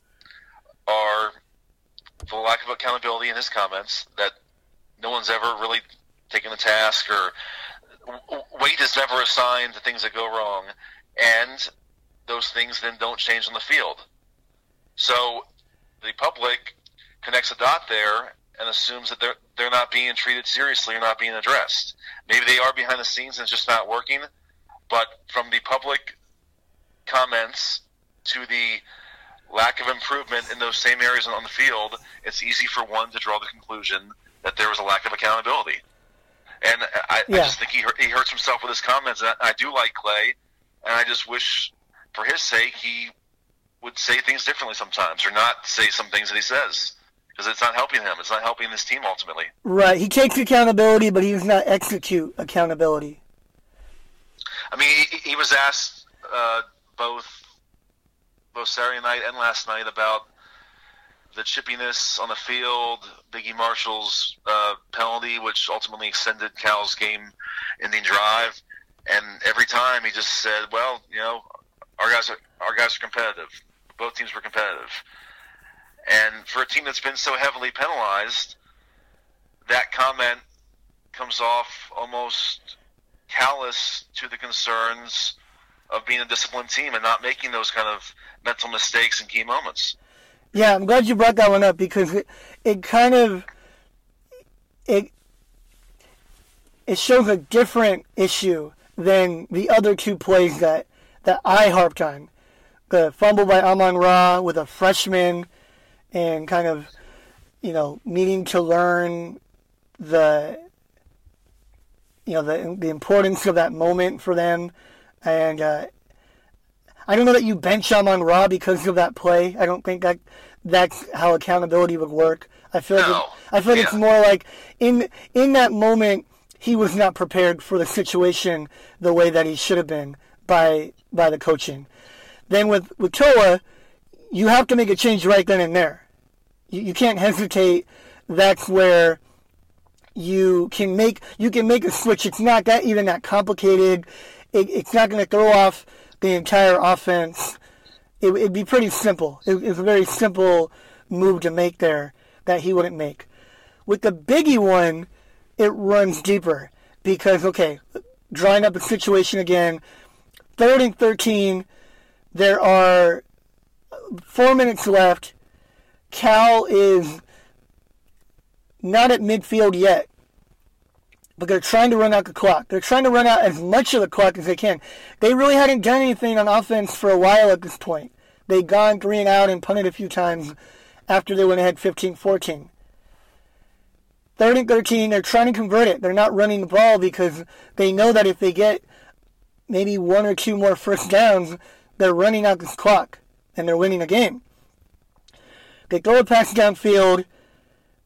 are the lack of accountability in his comments that no one's ever really taken the task or weight is never assigned to things that go wrong, and those things then don't change on the field. So the public connects a dot there and assumes that they're they're not being treated seriously or not being addressed. Maybe they are behind the scenes and it's just not working, but from the public comments to the lack of improvement in those same areas on the field, it's easy for one to draw the conclusion that there was a lack of accountability. And I, I just think he he hurts himself with his comments. And I, I do like Clay, and I just wish, for his sake, he would say things differently sometimes, or not say some things that he says, because it's not helping him. It's not helping this team ultimately. Right. He takes accountability, but he does not execute accountability. I mean, he, he was asked uh, both both Saturday night and last night about the chippiness on the field, Biggie Marshall's uh, penalty, which ultimately extended Cal's game-ending drive, and every time he just said, "Well, you know, our guys are our guys are competitive. Both teams were competitive." And for a team that's been so heavily penalized, that comment comes off almost callous to the concerns of being a disciplined team and not making those kind of mental mistakes in key moments. Yeah, I'm glad you brought that one up because it, it kind of it it shows a different issue than the other two plays that that I harped on. The fumble by Amon Ra with a freshman and kind of you know needing to learn the you know the the importance of that moment for them and uh, I don't know that you bench Amon Ra because of that play. I don't think that that's how accountability would work. I feel like No. it, I feel like it's more like in in that moment he was not prepared for the situation the way that he should have been by by the coaching. Then with with Toa, you have to make a change right then and there. You, you can't hesitate. That's where you can make you can make a switch. It's not that even that complicated. It, it's not going to throw off the entire offense. It, it'd be pretty simple. It, it's a very simple move to make there that he wouldn't make. With the biggie one, it runs deeper because okay, drawing up a situation again. Third and thirteen. There are four minutes left. Cal is not at midfield yet, but they're trying to run out the clock. They're trying to run out as much of the clock as they can. They really hadn't done anything on offense for a while at this point. They'd gone three and out and punted a few times after they went ahead 15 14. Third and 13, they're trying to convert it. They're not running the ball because they know that if they get maybe one or two more first downs, they're running out this clock and they're winning the game. They throw a pass downfield.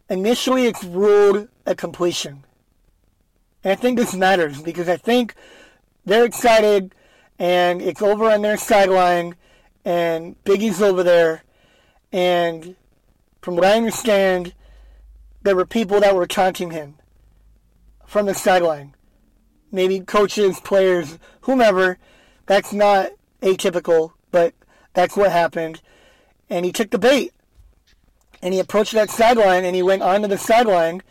Initially, it's ruled a completion. And I think this matters because I think they're excited and it's over on their sideline and Biggie's over there. And from what I understand, there were people that were taunting him from the sideline. Maybe coaches, players, whomever. That's not atypical, but that's what happened. And he took the bait. And he approached that sideline and he went onto the sideline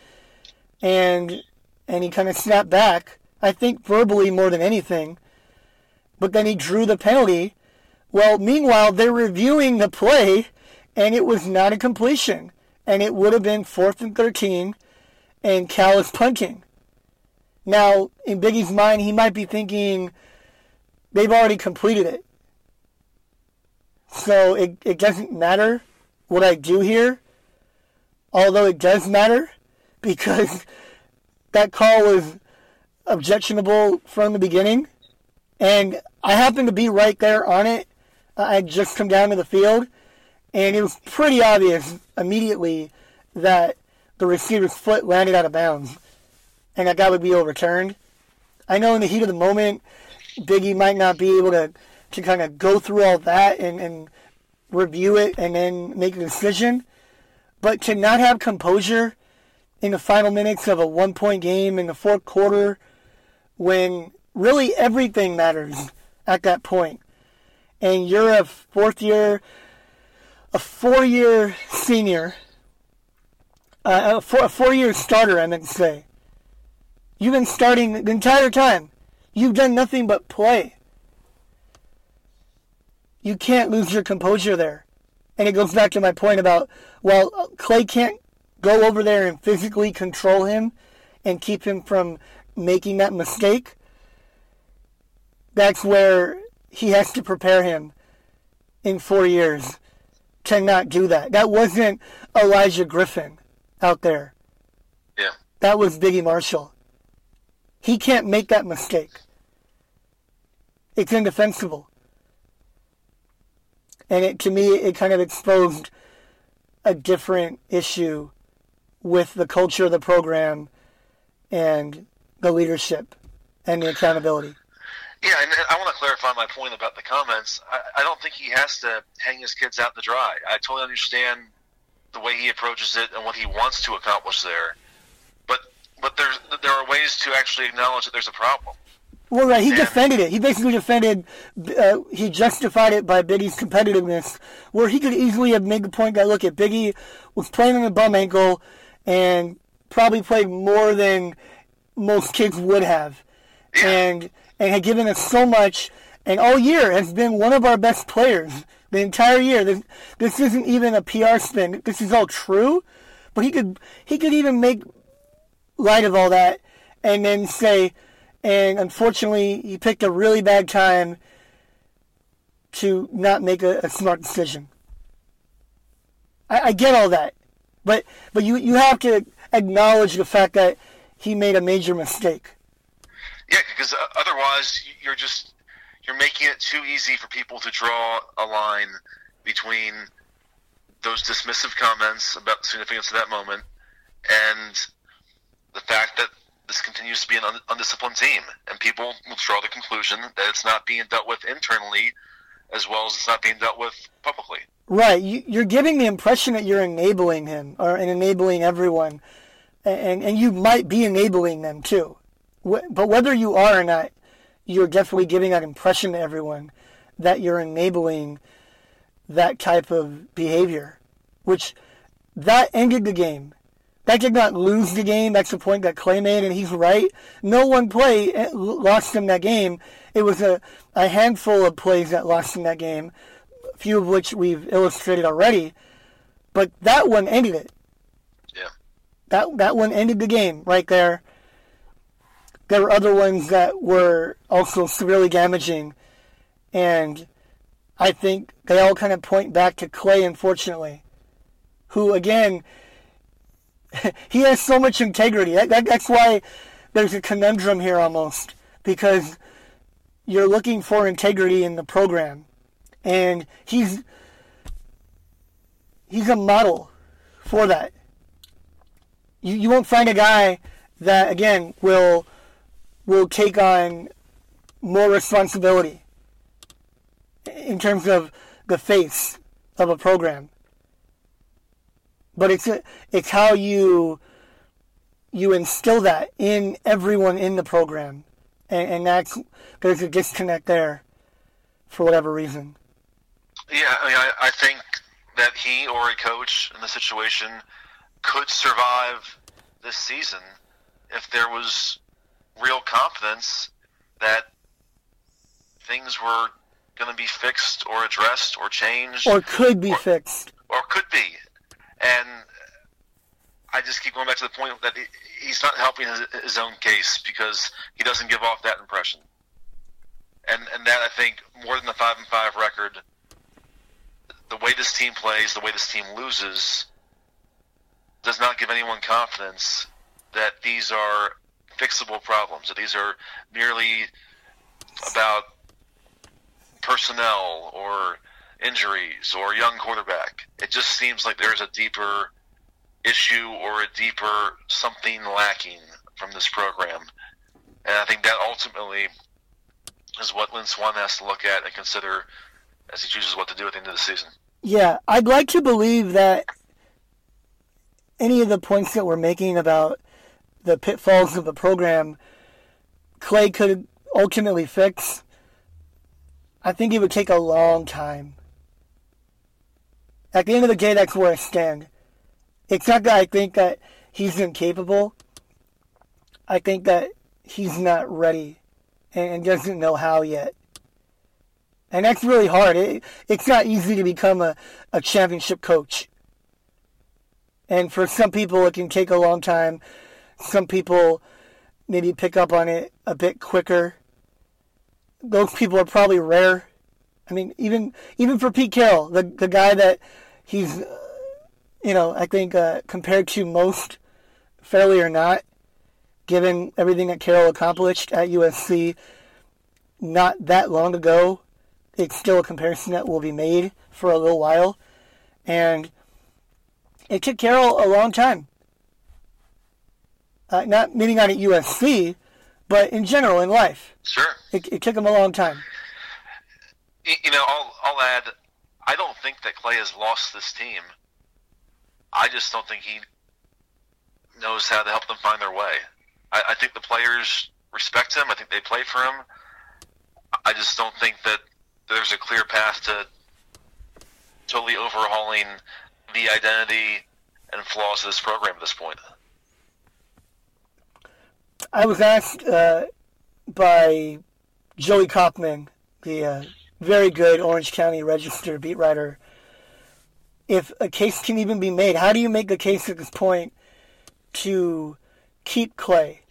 and and he kind of snapped back. I think verbally more than anything. But then he drew the penalty. Well, meanwhile, they're reviewing the play and it was not a completion, and it would have been fourth and 13, and Cal is punting. Now, in Biggie's mind, he might be thinking they've already completed it. So it, it doesn't matter what I do here, although it does matter because that call was objectionable from the beginning. And I happened to be right there on it. I had just come down to the field, and it was pretty obvious immediately that the receiver's foot landed out of bounds, and that guy would be overturned. I know in the heat of the moment, Biggie might not be able to, to kind of go through all that and, and review it and then make a decision, but to not have composure in the final minutes of a one point game in the fourth quarter when really everything matters at that point. And you're a fourth year, a four year senior, uh, a, four, year starter, I meant to say. You've been starting the entire time. You've done nothing but play. You can't lose your composure there. And it goes back to my point about, well, Clay can't go over there and physically control him and keep him from making that mistake. That's where he has to prepare him in four years to not do that. That wasn't Olaijah Griffin out there. Yeah. That was Biggie Marshall. He can't make that mistake. It's indefensible. And it, to me, it kind of exposed a different issue with the culture of the program and the leadership and the accountability. Yeah, and I want to clarify my point about the comments. I, I don't think he has to hang his kids out to dry. I totally understand the way he approaches it and what he wants to accomplish there. But there's there are ways to actually acknowledge that there's a problem. Well, right. He Yeah. defended it. He basically defended. Uh, he justified it by Biggie's competitiveness, where he could easily have made the point that look at Biggie was playing on a bum ankle, and probably played more than most kids would have, and and had given us so much, and all year has been one of our best players the entire year. This, this isn't even a PR spin. This is all true, but he could he could even make light of all that and then say, and unfortunately, he picked a really bad time to not make a, a smart decision. I, I get all that, but but you you have to acknowledge the fact that he made a major mistake. Yeah, because uh, otherwise you're just you're making it too easy for people to draw a line between those dismissive comments about the significance of that moment and the fact that this continues to be an un- undisciplined team, and people will draw the conclusion that it's not being dealt with internally as well as it's not being dealt with publicly. Right, you, you're giving the impression that you're enabling him or and enabling everyone, and and you might be enabling them too. But whether you are or not, you're definitely giving that impression to everyone that you're enabling that type of behavior, which that ended the game. That did not lose the game. That's the point that Clay made, and he's right. No one play eh, lost him that game. It was a, a handful of plays that lost him that game, a few of which we've illustrated already. But that one ended it. Yeah. That that one ended the game right there. There were other ones that were also severely damaging, and I think they all kind of point back to Clay, unfortunately, who again he has so much integrity. That, that, that's why there's a conundrum here almost because you're looking for integrity in the program, and he's he's a model for that. You you won't find a guy that again will will take on more responsibility in terms of the face of a program. But it's it's how you you instill that in everyone in the program, and, and that's there's a disconnect there for whatever reason. Yeah, I mean, I, I think that he or a coach in the situation could survive this season if there was real confidence that things were going to be fixed or addressed or changed Or could be fixed. or could be. And I just keep going back to the point that he, he's not helping his, his own case because he doesn't give off that impression. And and that I think more than the five and five record, the way this team plays, the way this team loses, does not give anyone confidence that these are fixable problems. That these are merely about personnel or injuries or a young quarterback. It just seems like there's a deeper issue or a deeper something lacking from this program. And I think that ultimately is what Lynn Swann has to look at and consider as he chooses what to do at the end of the season. Yeah, I'd like to believe that any of the points that we're making about the pitfalls of the program, Clay could ultimately fix. I think it would take a long time. At the end of the day, that's where I stand. It's not that I think that he's incapable. I think that he's not ready and doesn't know how yet. And that's really hard. It, it's not easy to become a, a championship coach. And for some people, it can take a long time. Some people maybe pick up on it a bit quicker. Those people are probably rare. I mean, even even for Pete Carroll, the the guy that he's, uh, you know, I think uh, compared to most, fairly or not, given everything that Carroll accomplished at USC not that long ago, it's still a comparison that will be made for a little while. And it took Carroll a long time. Uh, not meaning on at USC, but in general in life. Sure. It, it took him a long time. You know, I'll, I'll add, I don't think that Clay has lost this team. I just don't think he knows how to help them find their way. I, I think the players respect him. I think they play for him. I just don't think that there's a clear path to totally overhauling the identity and flaws of this program at this point. I was asked uh, by Joey Kaufman, the uh, very good Orange County Register beat writer, if a case can even be made. How do you make a case at this point to keep Clay?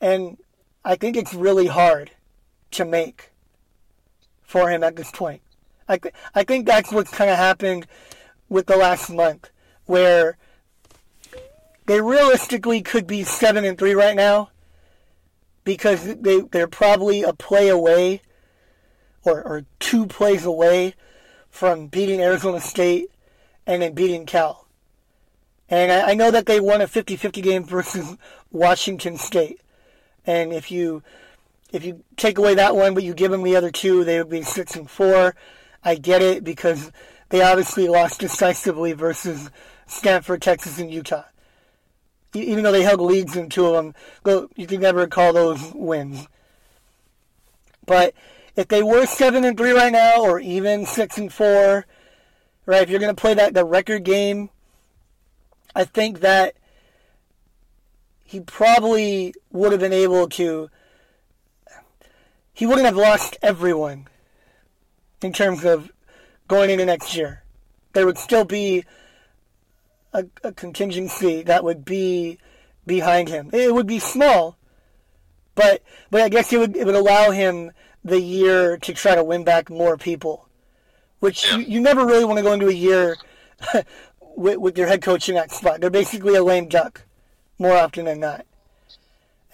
And I think it's really hard to make for him at this point. I, th- I think that's what's kind of happened with the last month, where they realistically could be seven and three right now because they they're probably a play away or, or two plays away from beating Arizona State and then beating Cal. And I, I know that they won a 50-50 game versus Washington State. And if you if you take away that one but you give them the other two, they would be six and four. I get it because they obviously lost decisively versus Stanford, Texas, and Utah even though they held leads in two of them, you can never call those wins. But if they were seven and three right now, or even six and four, right? If you're going to play that the record game, I think that he probably would have been able to. He wouldn't have lost everyone in terms of going into next year. There would still be a, a contingency that would be behind him. It would be small, but but I guess it would it would allow him the year to try to win back more people, which you, you never really want to go into a year with, with your head coach in that spot. They're basically a lame duck more often than not,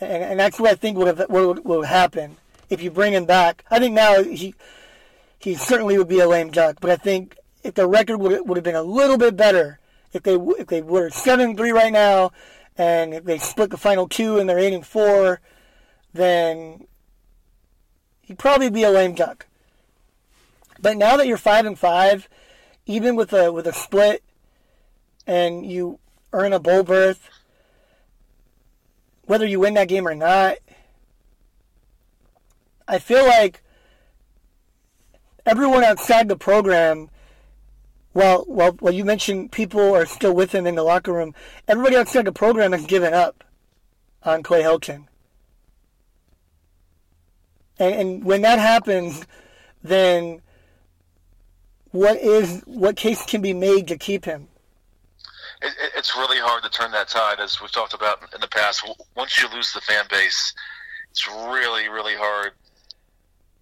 and, and that's what I think would have would, would happen if you bring him back. I think now he he certainly would be a lame duck, but I think if the record would would have been a little bit better if they if they were seven and three right now, and if they split the final two and they're eight and four, then he'd probably be a lame duck. But now that you're five and five, even with a with a split, and you earn a bowl berth, whether you win that game or not, I feel like everyone outside the program well, well, well, you mentioned people are still with him in the locker room. Everybody outside the program has given up on Clay Helton. And, and when that happens, then what is what case can be made to keep him? it, it- it's really hard to turn that tide, as we've talked about in the past. Once you lose the fan base, it's really, really hard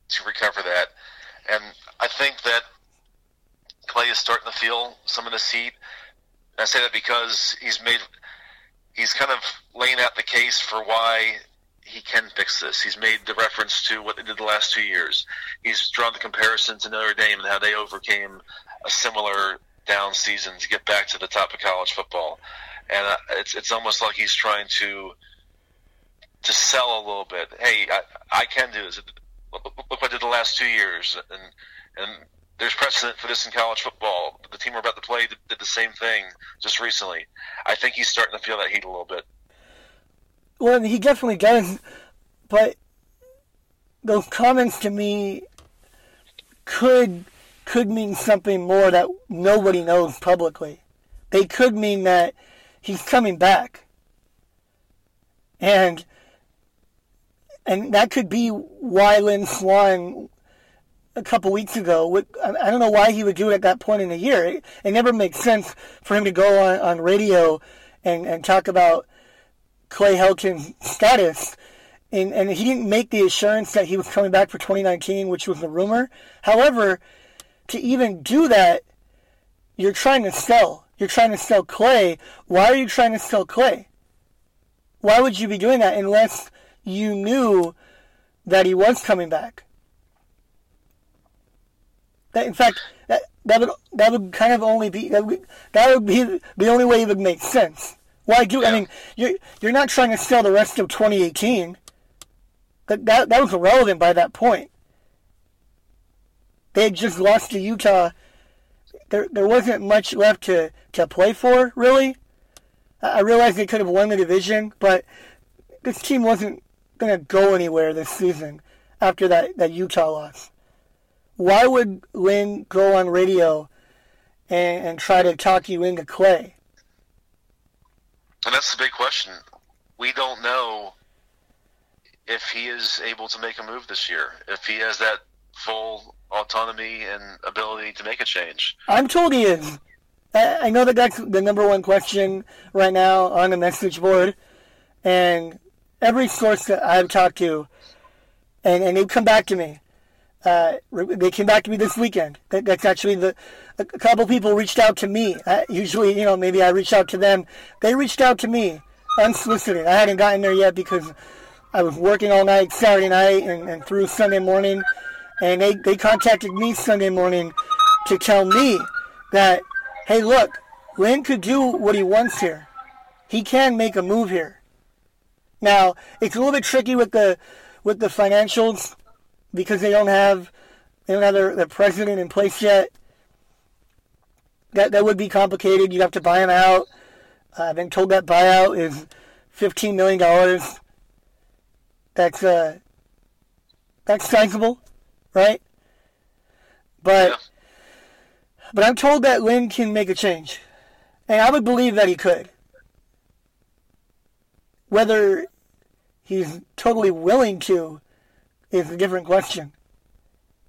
to recover that. And I think that Clay is starting to feel some of this heat. I say that because he's made, he's kind of laying out the case for why he can fix this. He's made the reference to what they did the last two years. He's drawn the comparison to Notre Dame and how they overcame a similar down season to get back to the top of college football. And uh, it's it's almost like he's trying to to sell a little bit. Hey, I, I can do this. Look, what I did the last two years, and and there's precedent for this in college football. The team we're about to play did, did the same thing just recently. I think he's starting to feel that heat a little bit. Well, he definitely does, but those comments to me could could mean something more that nobody knows publicly. They could mean that he's coming back, and and that could be why Lynn Swann a couple weeks ago. I don't know why he would do it at that point in the year. It, it never makes sense for him to go on, on radio and, and talk about Clay Helton's status. And, and he didn't make the assurance that he was coming back for 2019, which was a rumor. However, to even do that, you're trying to sell. You're trying to sell Clay. Why are you trying to sell Clay? Why would you be doing that unless you knew that he was coming back? That, in fact, that, that would that would kind of only be that would, that would be the only way it would make sense. Why do? I mean, you're you're not trying to sell the rest of 2018. That that that was irrelevant by that point. They had just lost to Utah. There there wasn't much left to to play for, really. I I realized they could have won the division, but this team wasn't going to go anywhere this season after that, that Utah loss. Why would Lynn go on radio and, and try to talk you into Clay? And that's the big question. We don't know if he is able to make a move this year, if he has that full autonomy and ability to make a change. I'm told he is. I, know that that's the number one question right now on the message board, and every source that I've talked to, and, and they've come back to me. Uh, they came back to me this weekend. That, that's actually the a couple people reached out to me. Uh, usually, you know, maybe I reach out to them. They reached out to me unsolicited. I hadn't gotten there yet because I was working all night Saturday night and, and through Sunday morning, and they, they contacted me Sunday morning to tell me that, hey, look, Lynn could do what he wants here. He can make a move here. Now it's a little bit tricky with the with the financials because they don't have they don't have their, their president in place yet. That that would be complicated. You'd have to buy him out. Uh, I've been told that buyout is fifteen million dollars. That's uh that's sizable, right? But Yeah. but I'm told that Lynn can make a change. And I would believe that he could. Whether he's totally willing to is a different question.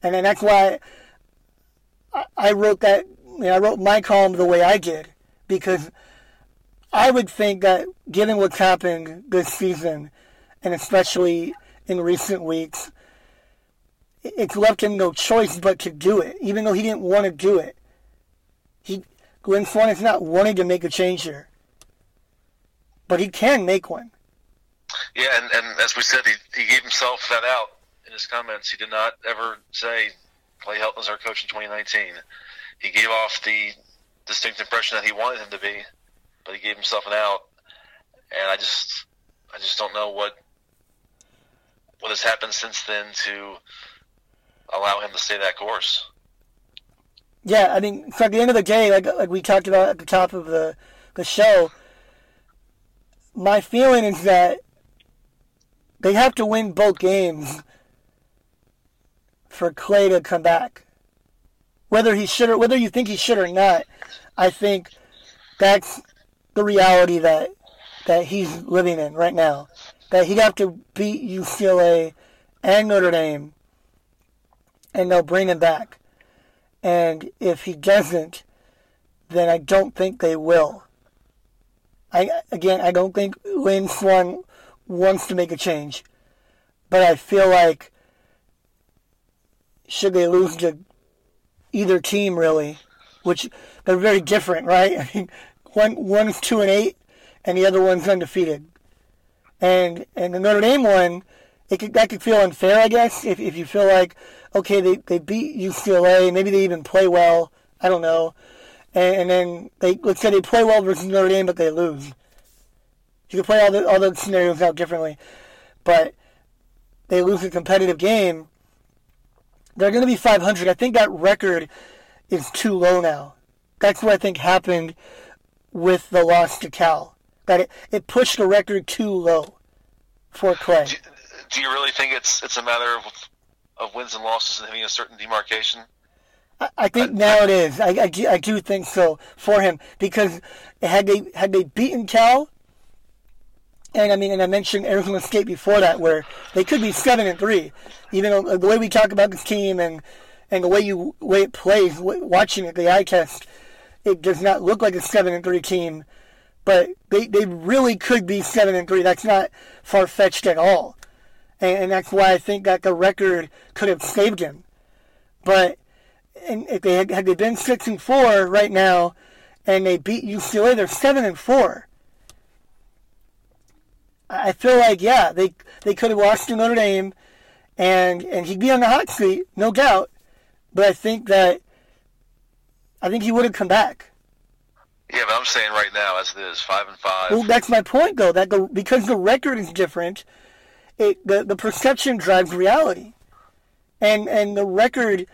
And then that's why I- I wrote that, I wrote my column the way I did. Because I would think that given what's happened this season, and especially in recent weeks, it's left him no choice but to do it, even though he didn't want to do it. He, Lynn Swann is not wanting to make a change here, but he can make one. Yeah, and, and as we said, he, he gave himself that out in his comments. He did not ever say Clay Helton is our coach in 2019. He gave off the distinct impression that he wanted him to be, but he gave himself an out. And I just, I just don't know what what has happened since then to allow him to stay that course. Yeah, I mean, at the end of the day, like like we talked about at the top of the the show, my feeling is that they have to win both games for Clay to come back. Whether he should or whether you think he should or not, I think that's the reality that that he's living in right now. That he'd have to beat UCLA and Notre Dame and they'll bring him back. And if he doesn't, then I don't think they will. I again, I don't think Lynn Swann wants to make a change, but I feel like should they lose to either team, really, which they're very different, right? I mean, one one's two and eight, and the other one's undefeated, and and the Notre Dame one, it could, that could feel unfair, I guess, if if you feel like okay, they they beat UCLA, maybe they even play well, I don't know, and, and then they let's say they play well versus Notre Dame, but they lose. You could play all the all the scenarios out differently, but they lose a competitive game. They're going to be 500. I think that record is too low now. That's what I think happened with the loss to Cal. That it, it pushed the record too low for Clay. Do, do you really think it's it's a matter of of wins and losses and hitting a certain demarcation? I, I think now it is. I, I, do, I do think so for him because had they had they beaten Cal, and I mean, and I mentioned Arizona State before that, where they could be seven and three. Even the way we talk about this team and and the way you way it plays, watching it, the eye test, it does not look like a seven and three team. But they, they really could be seven and three. That's not far fetched at all, and, and that's why I think that the record could have saved him. But and if they had, had they been six and four right now, and they beat UCLA, they're seven and four. I feel like yeah, they they could have lost to Notre Dame, and and he'd be on the hot seat, no doubt. But I think that I think he would have come back. Yeah, but I'm saying right now, as it is, five and five. Well, that's my point though. That the because the record is different, it the the perception drives reality, and and the record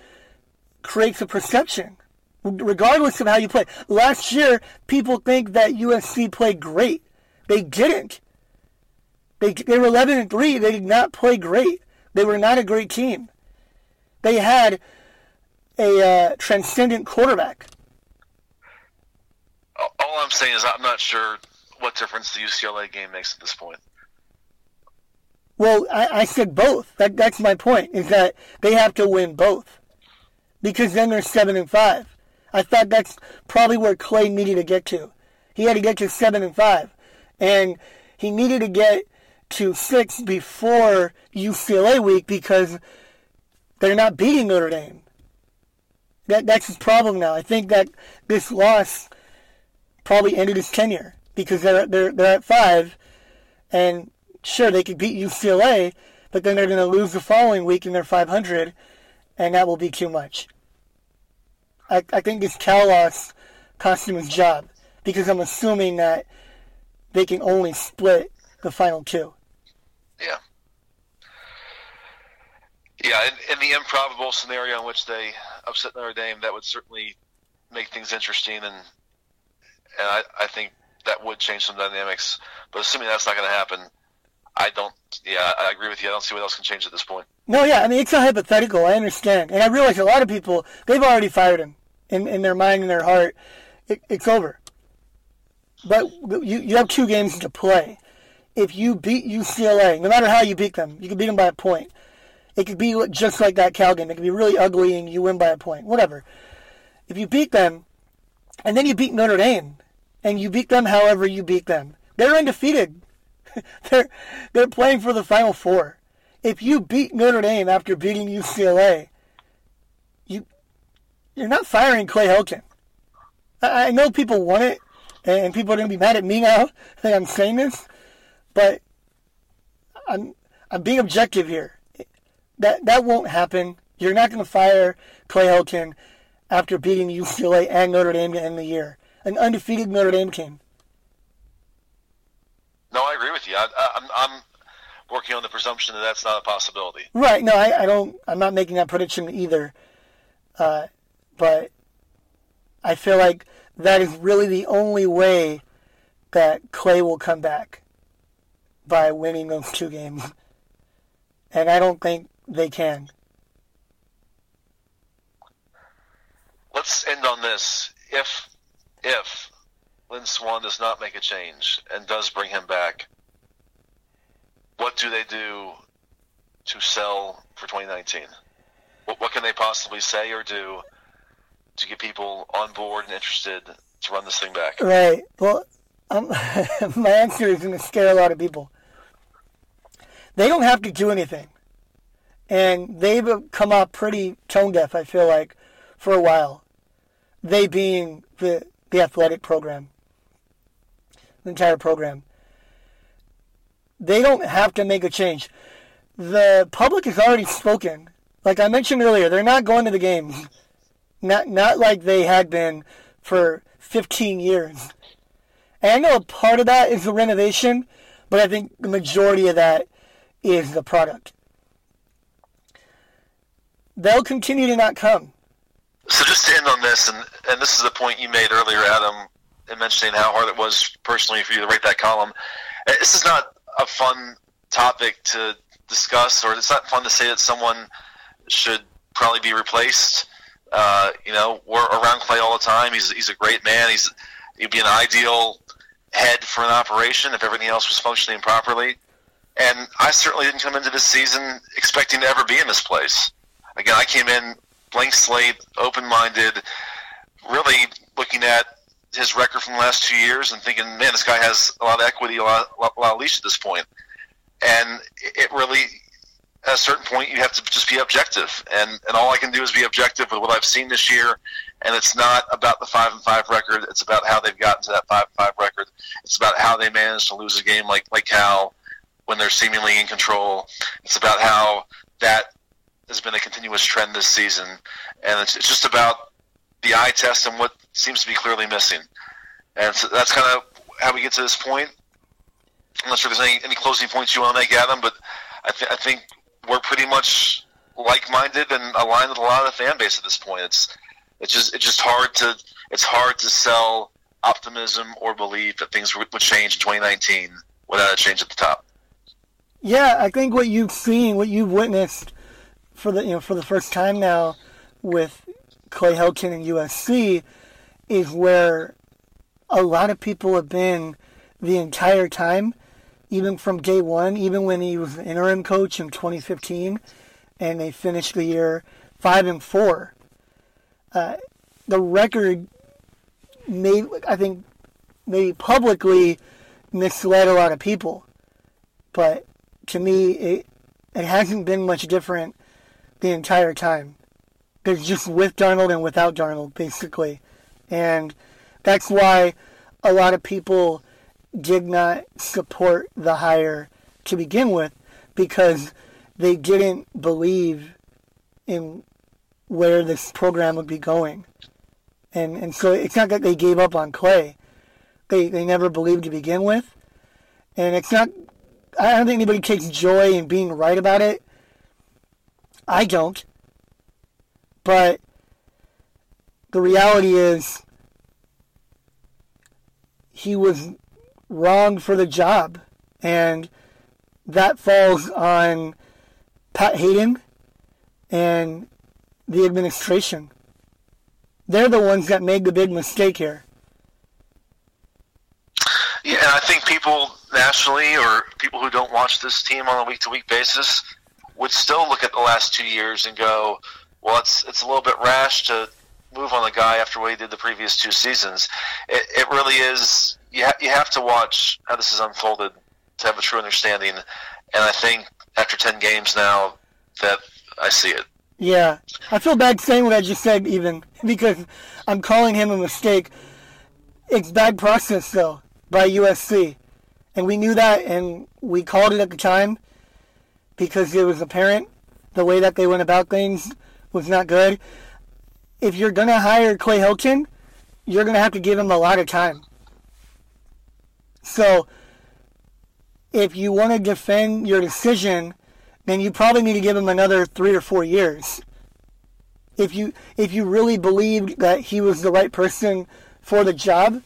creates a perception, regardless of how you play. Last year, people think that USC played great. They didn't. They, they were 11 and 3. They did not play great. They were not a great team. They had a uh, transcendent quarterback. All I'm saying is I'm not sure what difference the UCLA game makes at this point. Well, I, I said both. That, that's my point, is that they have to win both. Because then they're 7 and 5. I thought that's probably where Clay needed to get to. He had to get to 7 and 5. And he needed to get to six before UCLA week because they're not beating Notre Dame. That that's his problem now. I think that this loss probably ended his tenure because they're they're they're at five, and sure they could beat UCLA, but then they're going to lose the following week and they're 500, and that will be too much. I I think this Cal loss cost him his job because I'm assuming that they can only split the final two. Yeah, in, in the improbable scenario in which they upset Notre Dame, that would certainly make things interesting, and and I, I think that would change some dynamics. But assuming that's not going to happen, I don't. Yeah, I agree with you. I don't see what else can change at this point. No, yeah, I mean it's a hypothetical. I understand, and I realize a lot of people they've already fired him in in their mind and their heart. It, it's over. But you you have two games to play. If you beat UCLA, no matter how you beat them, you can beat them by a point. It could be just like that Cal game. It could be really ugly and you win by a point. Whatever. If you beat them, and then you beat Notre Dame, and you beat them however you beat them, they're undefeated. they're they're playing for the Final Four. If you beat Notre Dame after beating UCLA, you you're not firing Clay Helton. I, I know people want it, and people are going to be mad at me now that I'm saying this, but I'm I'm being objective here. That that won't happen. You're not going to fire Clay Helton after beating UCLA and Notre Dame to end the year. An undefeated Notre Dame team. No, I agree with you. I, I, I'm, I'm working on the presumption that that's not a possibility. Right. No, I, I don't. I'm not making that prediction either. Uh, but I feel like that is really the only way that Clay will come back by winning those two games. And I don't think they can. Let's end on this. If if Lynn Swann does not make a change and does bring him back, what do they do to sell for 2019? what, what can they possibly say or do to get people on board and interested to run this thing back? Right. Well, um, my answer is going to scare a lot of people. They don't have to do anything. And they've come out pretty tone deaf, I feel like, for a while. They being the, the athletic program, the entire program. They don't have to make a change. The public has already spoken. Like I mentioned earlier, they're not going to the games. Not not like they had been for 15 years. And I know a part of that is the renovation, but I think the majority of that is the product. They'll continue to not come. So just to end on this, and, and this is the point you made earlier, Adam, in mentioning how hard it was personally for you to write that column. Uh, This is not a fun topic to discuss, or it's not fun to say that someone should probably be replaced. Uh, you know, we're around Clay all the time. He's he's a great man. He's he'd be an ideal head for an operation if everything else was functioning properly. And I certainly didn't come into this season expecting to ever be in this place. Again, I came in blank slate, open minded, really looking at his record from the last two years and thinking, man, this guy has a lot of equity, a lot, a lot of leash at this point. And it really, at a certain point, you have to just be objective. And, and all I can do is be objective with what I've seen this year. And it's not about the five and five record. It's about how they've gotten to that five and five record. It's about how they managed to lose a game like like Cal when they're seemingly in control. It's about how that has been a continuous trend this season, and it's, it's just about the eye test and what seems to be clearly missing. And so that's kind of how we get to this point. I'm not sure if there's any, any closing points you want to make, Adam, but I, th- I think we're pretty much like-minded and aligned with a lot of the fan base at this point. It's it's just it's just hard to it's hard to sell optimism or belief that things would change in 2019 without a change at the top. Yeah, I think what you've seen, what you've witnessed for the you know for the first time now with Clay Helton and USC is where a lot of people have been the entire time, even from day one, even when he was interim coach in 2015, and they finished the year five and four. Uh, the record made, I think, maybe publicly misled a lot of people, but to me, it it hasn't been much different the entire time. It's just with Darnold and without Darnold, basically. And that's why a lot of people did not support the hire to begin with because they didn't believe in where this program would be going. And and so it's not that they gave up on Clay. They they never believed to begin with. And it's not I don't think anybody takes joy in being right about it. I don't. But the reality is he was wrong for the job. And that falls on Pat Haden and the administration. They're the ones that made the big mistake here. Yeah, I think people nationally or people who don't watch this team on a week to week basis would still look at the last two years and go, well, it's it's a little bit rash to move on the guy after what he did the previous two seasons. It, it really is. You, ha- you have to watch how this has unfolded to have a true understanding. And I think after 10 games now that I see it. Yeah, I feel bad saying what I just said, even because I'm calling him a mistake. It's bad process though by USC, and we knew that, and we called it at the time because it was apparent the way that they went about things was not good. If you're gonna hire Clay Helton, you're gonna have to give him a lot of time. So, if you want to defend your decision, then you probably need to give him another three or four years. If you if you really believed that he was the right person for the job,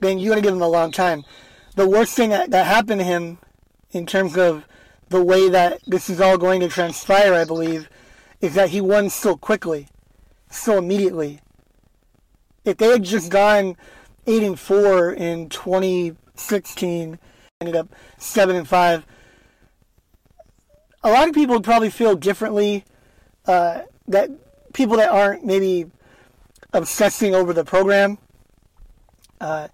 then you got to give him a long time. The worst thing that, that happened to him, in terms of the way that this is all going to transpire, I believe, is that he won so quickly, so immediately. If they had just gone eight and four in 2016, ended up seven and five a lot of people would probably feel differently uh, that people that aren't maybe obsessing over the program, uh,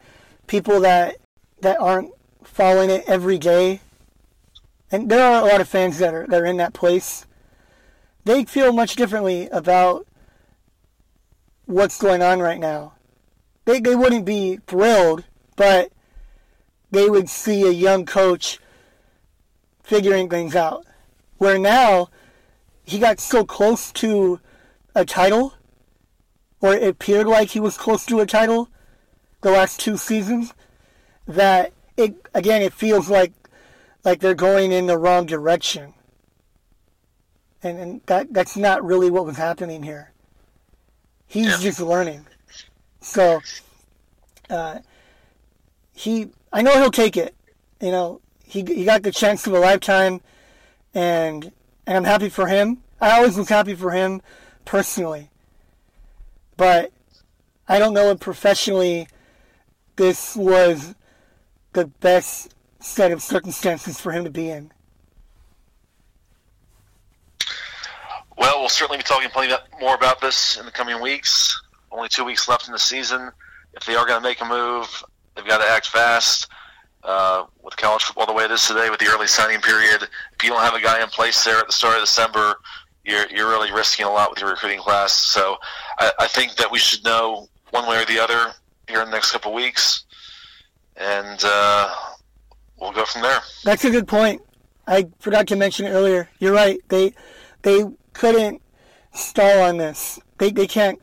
people that that aren't following it every day, and there are a lot of fans that are that are in that place. They feel much differently about what's going on right now. They they wouldn't be thrilled, but they would see a young coach figuring things out. Where now he got so close to a title, or it appeared like he was close to a title the last two seasons, that it again it feels like like they're going in the wrong direction. And and that that's not really what was happening here. He's Yeah. just learning. So uh, he I know he'll take it. You know, he he got the chance of a lifetime and and I'm happy for him. I always was happy for him personally. But I don't know if professionally this was the best set of circumstances for him to be in. Well, we'll certainly be talking plenty more about this in the coming weeks. Only two weeks left in the season. If they are going to make a move, they've got to act fast. Uh, with college football the way it is today, with the early signing period, if you don't have a guy in place there at the start of December, you're you're really risking a lot with your recruiting class. So, I, I think that we should know one way or the other here in the next couple of weeks, and uh, we'll go from there. That's a good point. I forgot to mention earlier. You're right. They they couldn't stall on this. They they can't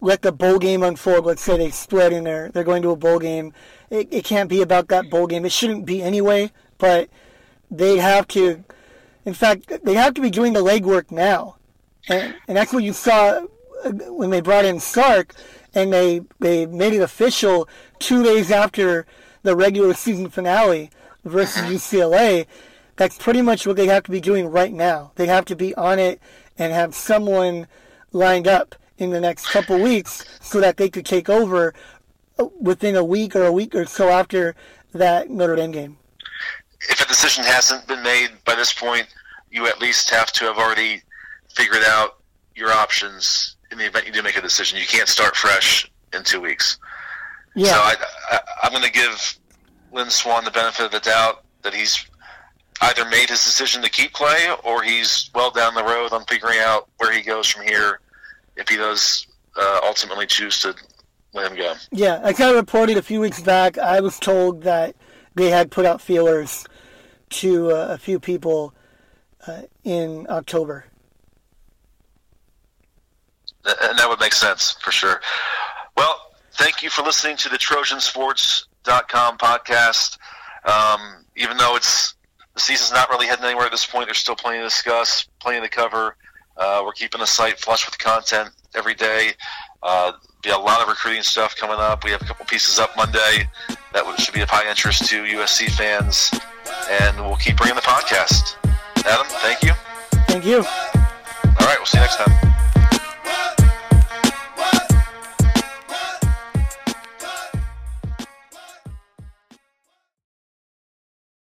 let the bowl game unfold. Let's say they split in they're they're going to a bowl game. It, it can't be about that bowl game. It shouldn't be anyway. But they have to. In fact, they have to be doing the legwork now, and and that's what you saw uh, when they brought in Sark, and they they made it official two days after the regular season finale versus UCLA. That's pretty much what they have to be doing right now. They have to be on it and have someone lined up in the next couple weeks so that they could take over uh, within a week or a week or so after that Notre Dame game. if a decision hasn't been made by this point, you at least have to have already figured out your options in the event you do make a decision. You can't start fresh in two weeks. Yeah. So I, I, I'm going to give Lynn Swann the benefit of the doubt that he's either made his decision to keep Clay or he's well down the road on figuring out where he goes from here if he does uh, ultimately choose to let him go. Yeah, I kind of reported a few weeks back. I was told that they had put out feelers to uh, a few people uh, in October. and that would make sense for sure. Well, thank you for listening to the TrojanSports.com podcast. Um, even though it's the season's not really heading anywhere at this point, there's still plenty to discuss, plenty to cover. Uh, we're keeping the site flush with content every day. Uh, be a lot of recruiting stuff coming up. We have a couple pieces up Monday that should be of high interest to USC fans, and we'll keep bringing the podcast. Adam, thank you. Thank you. All right, we'll see you next time.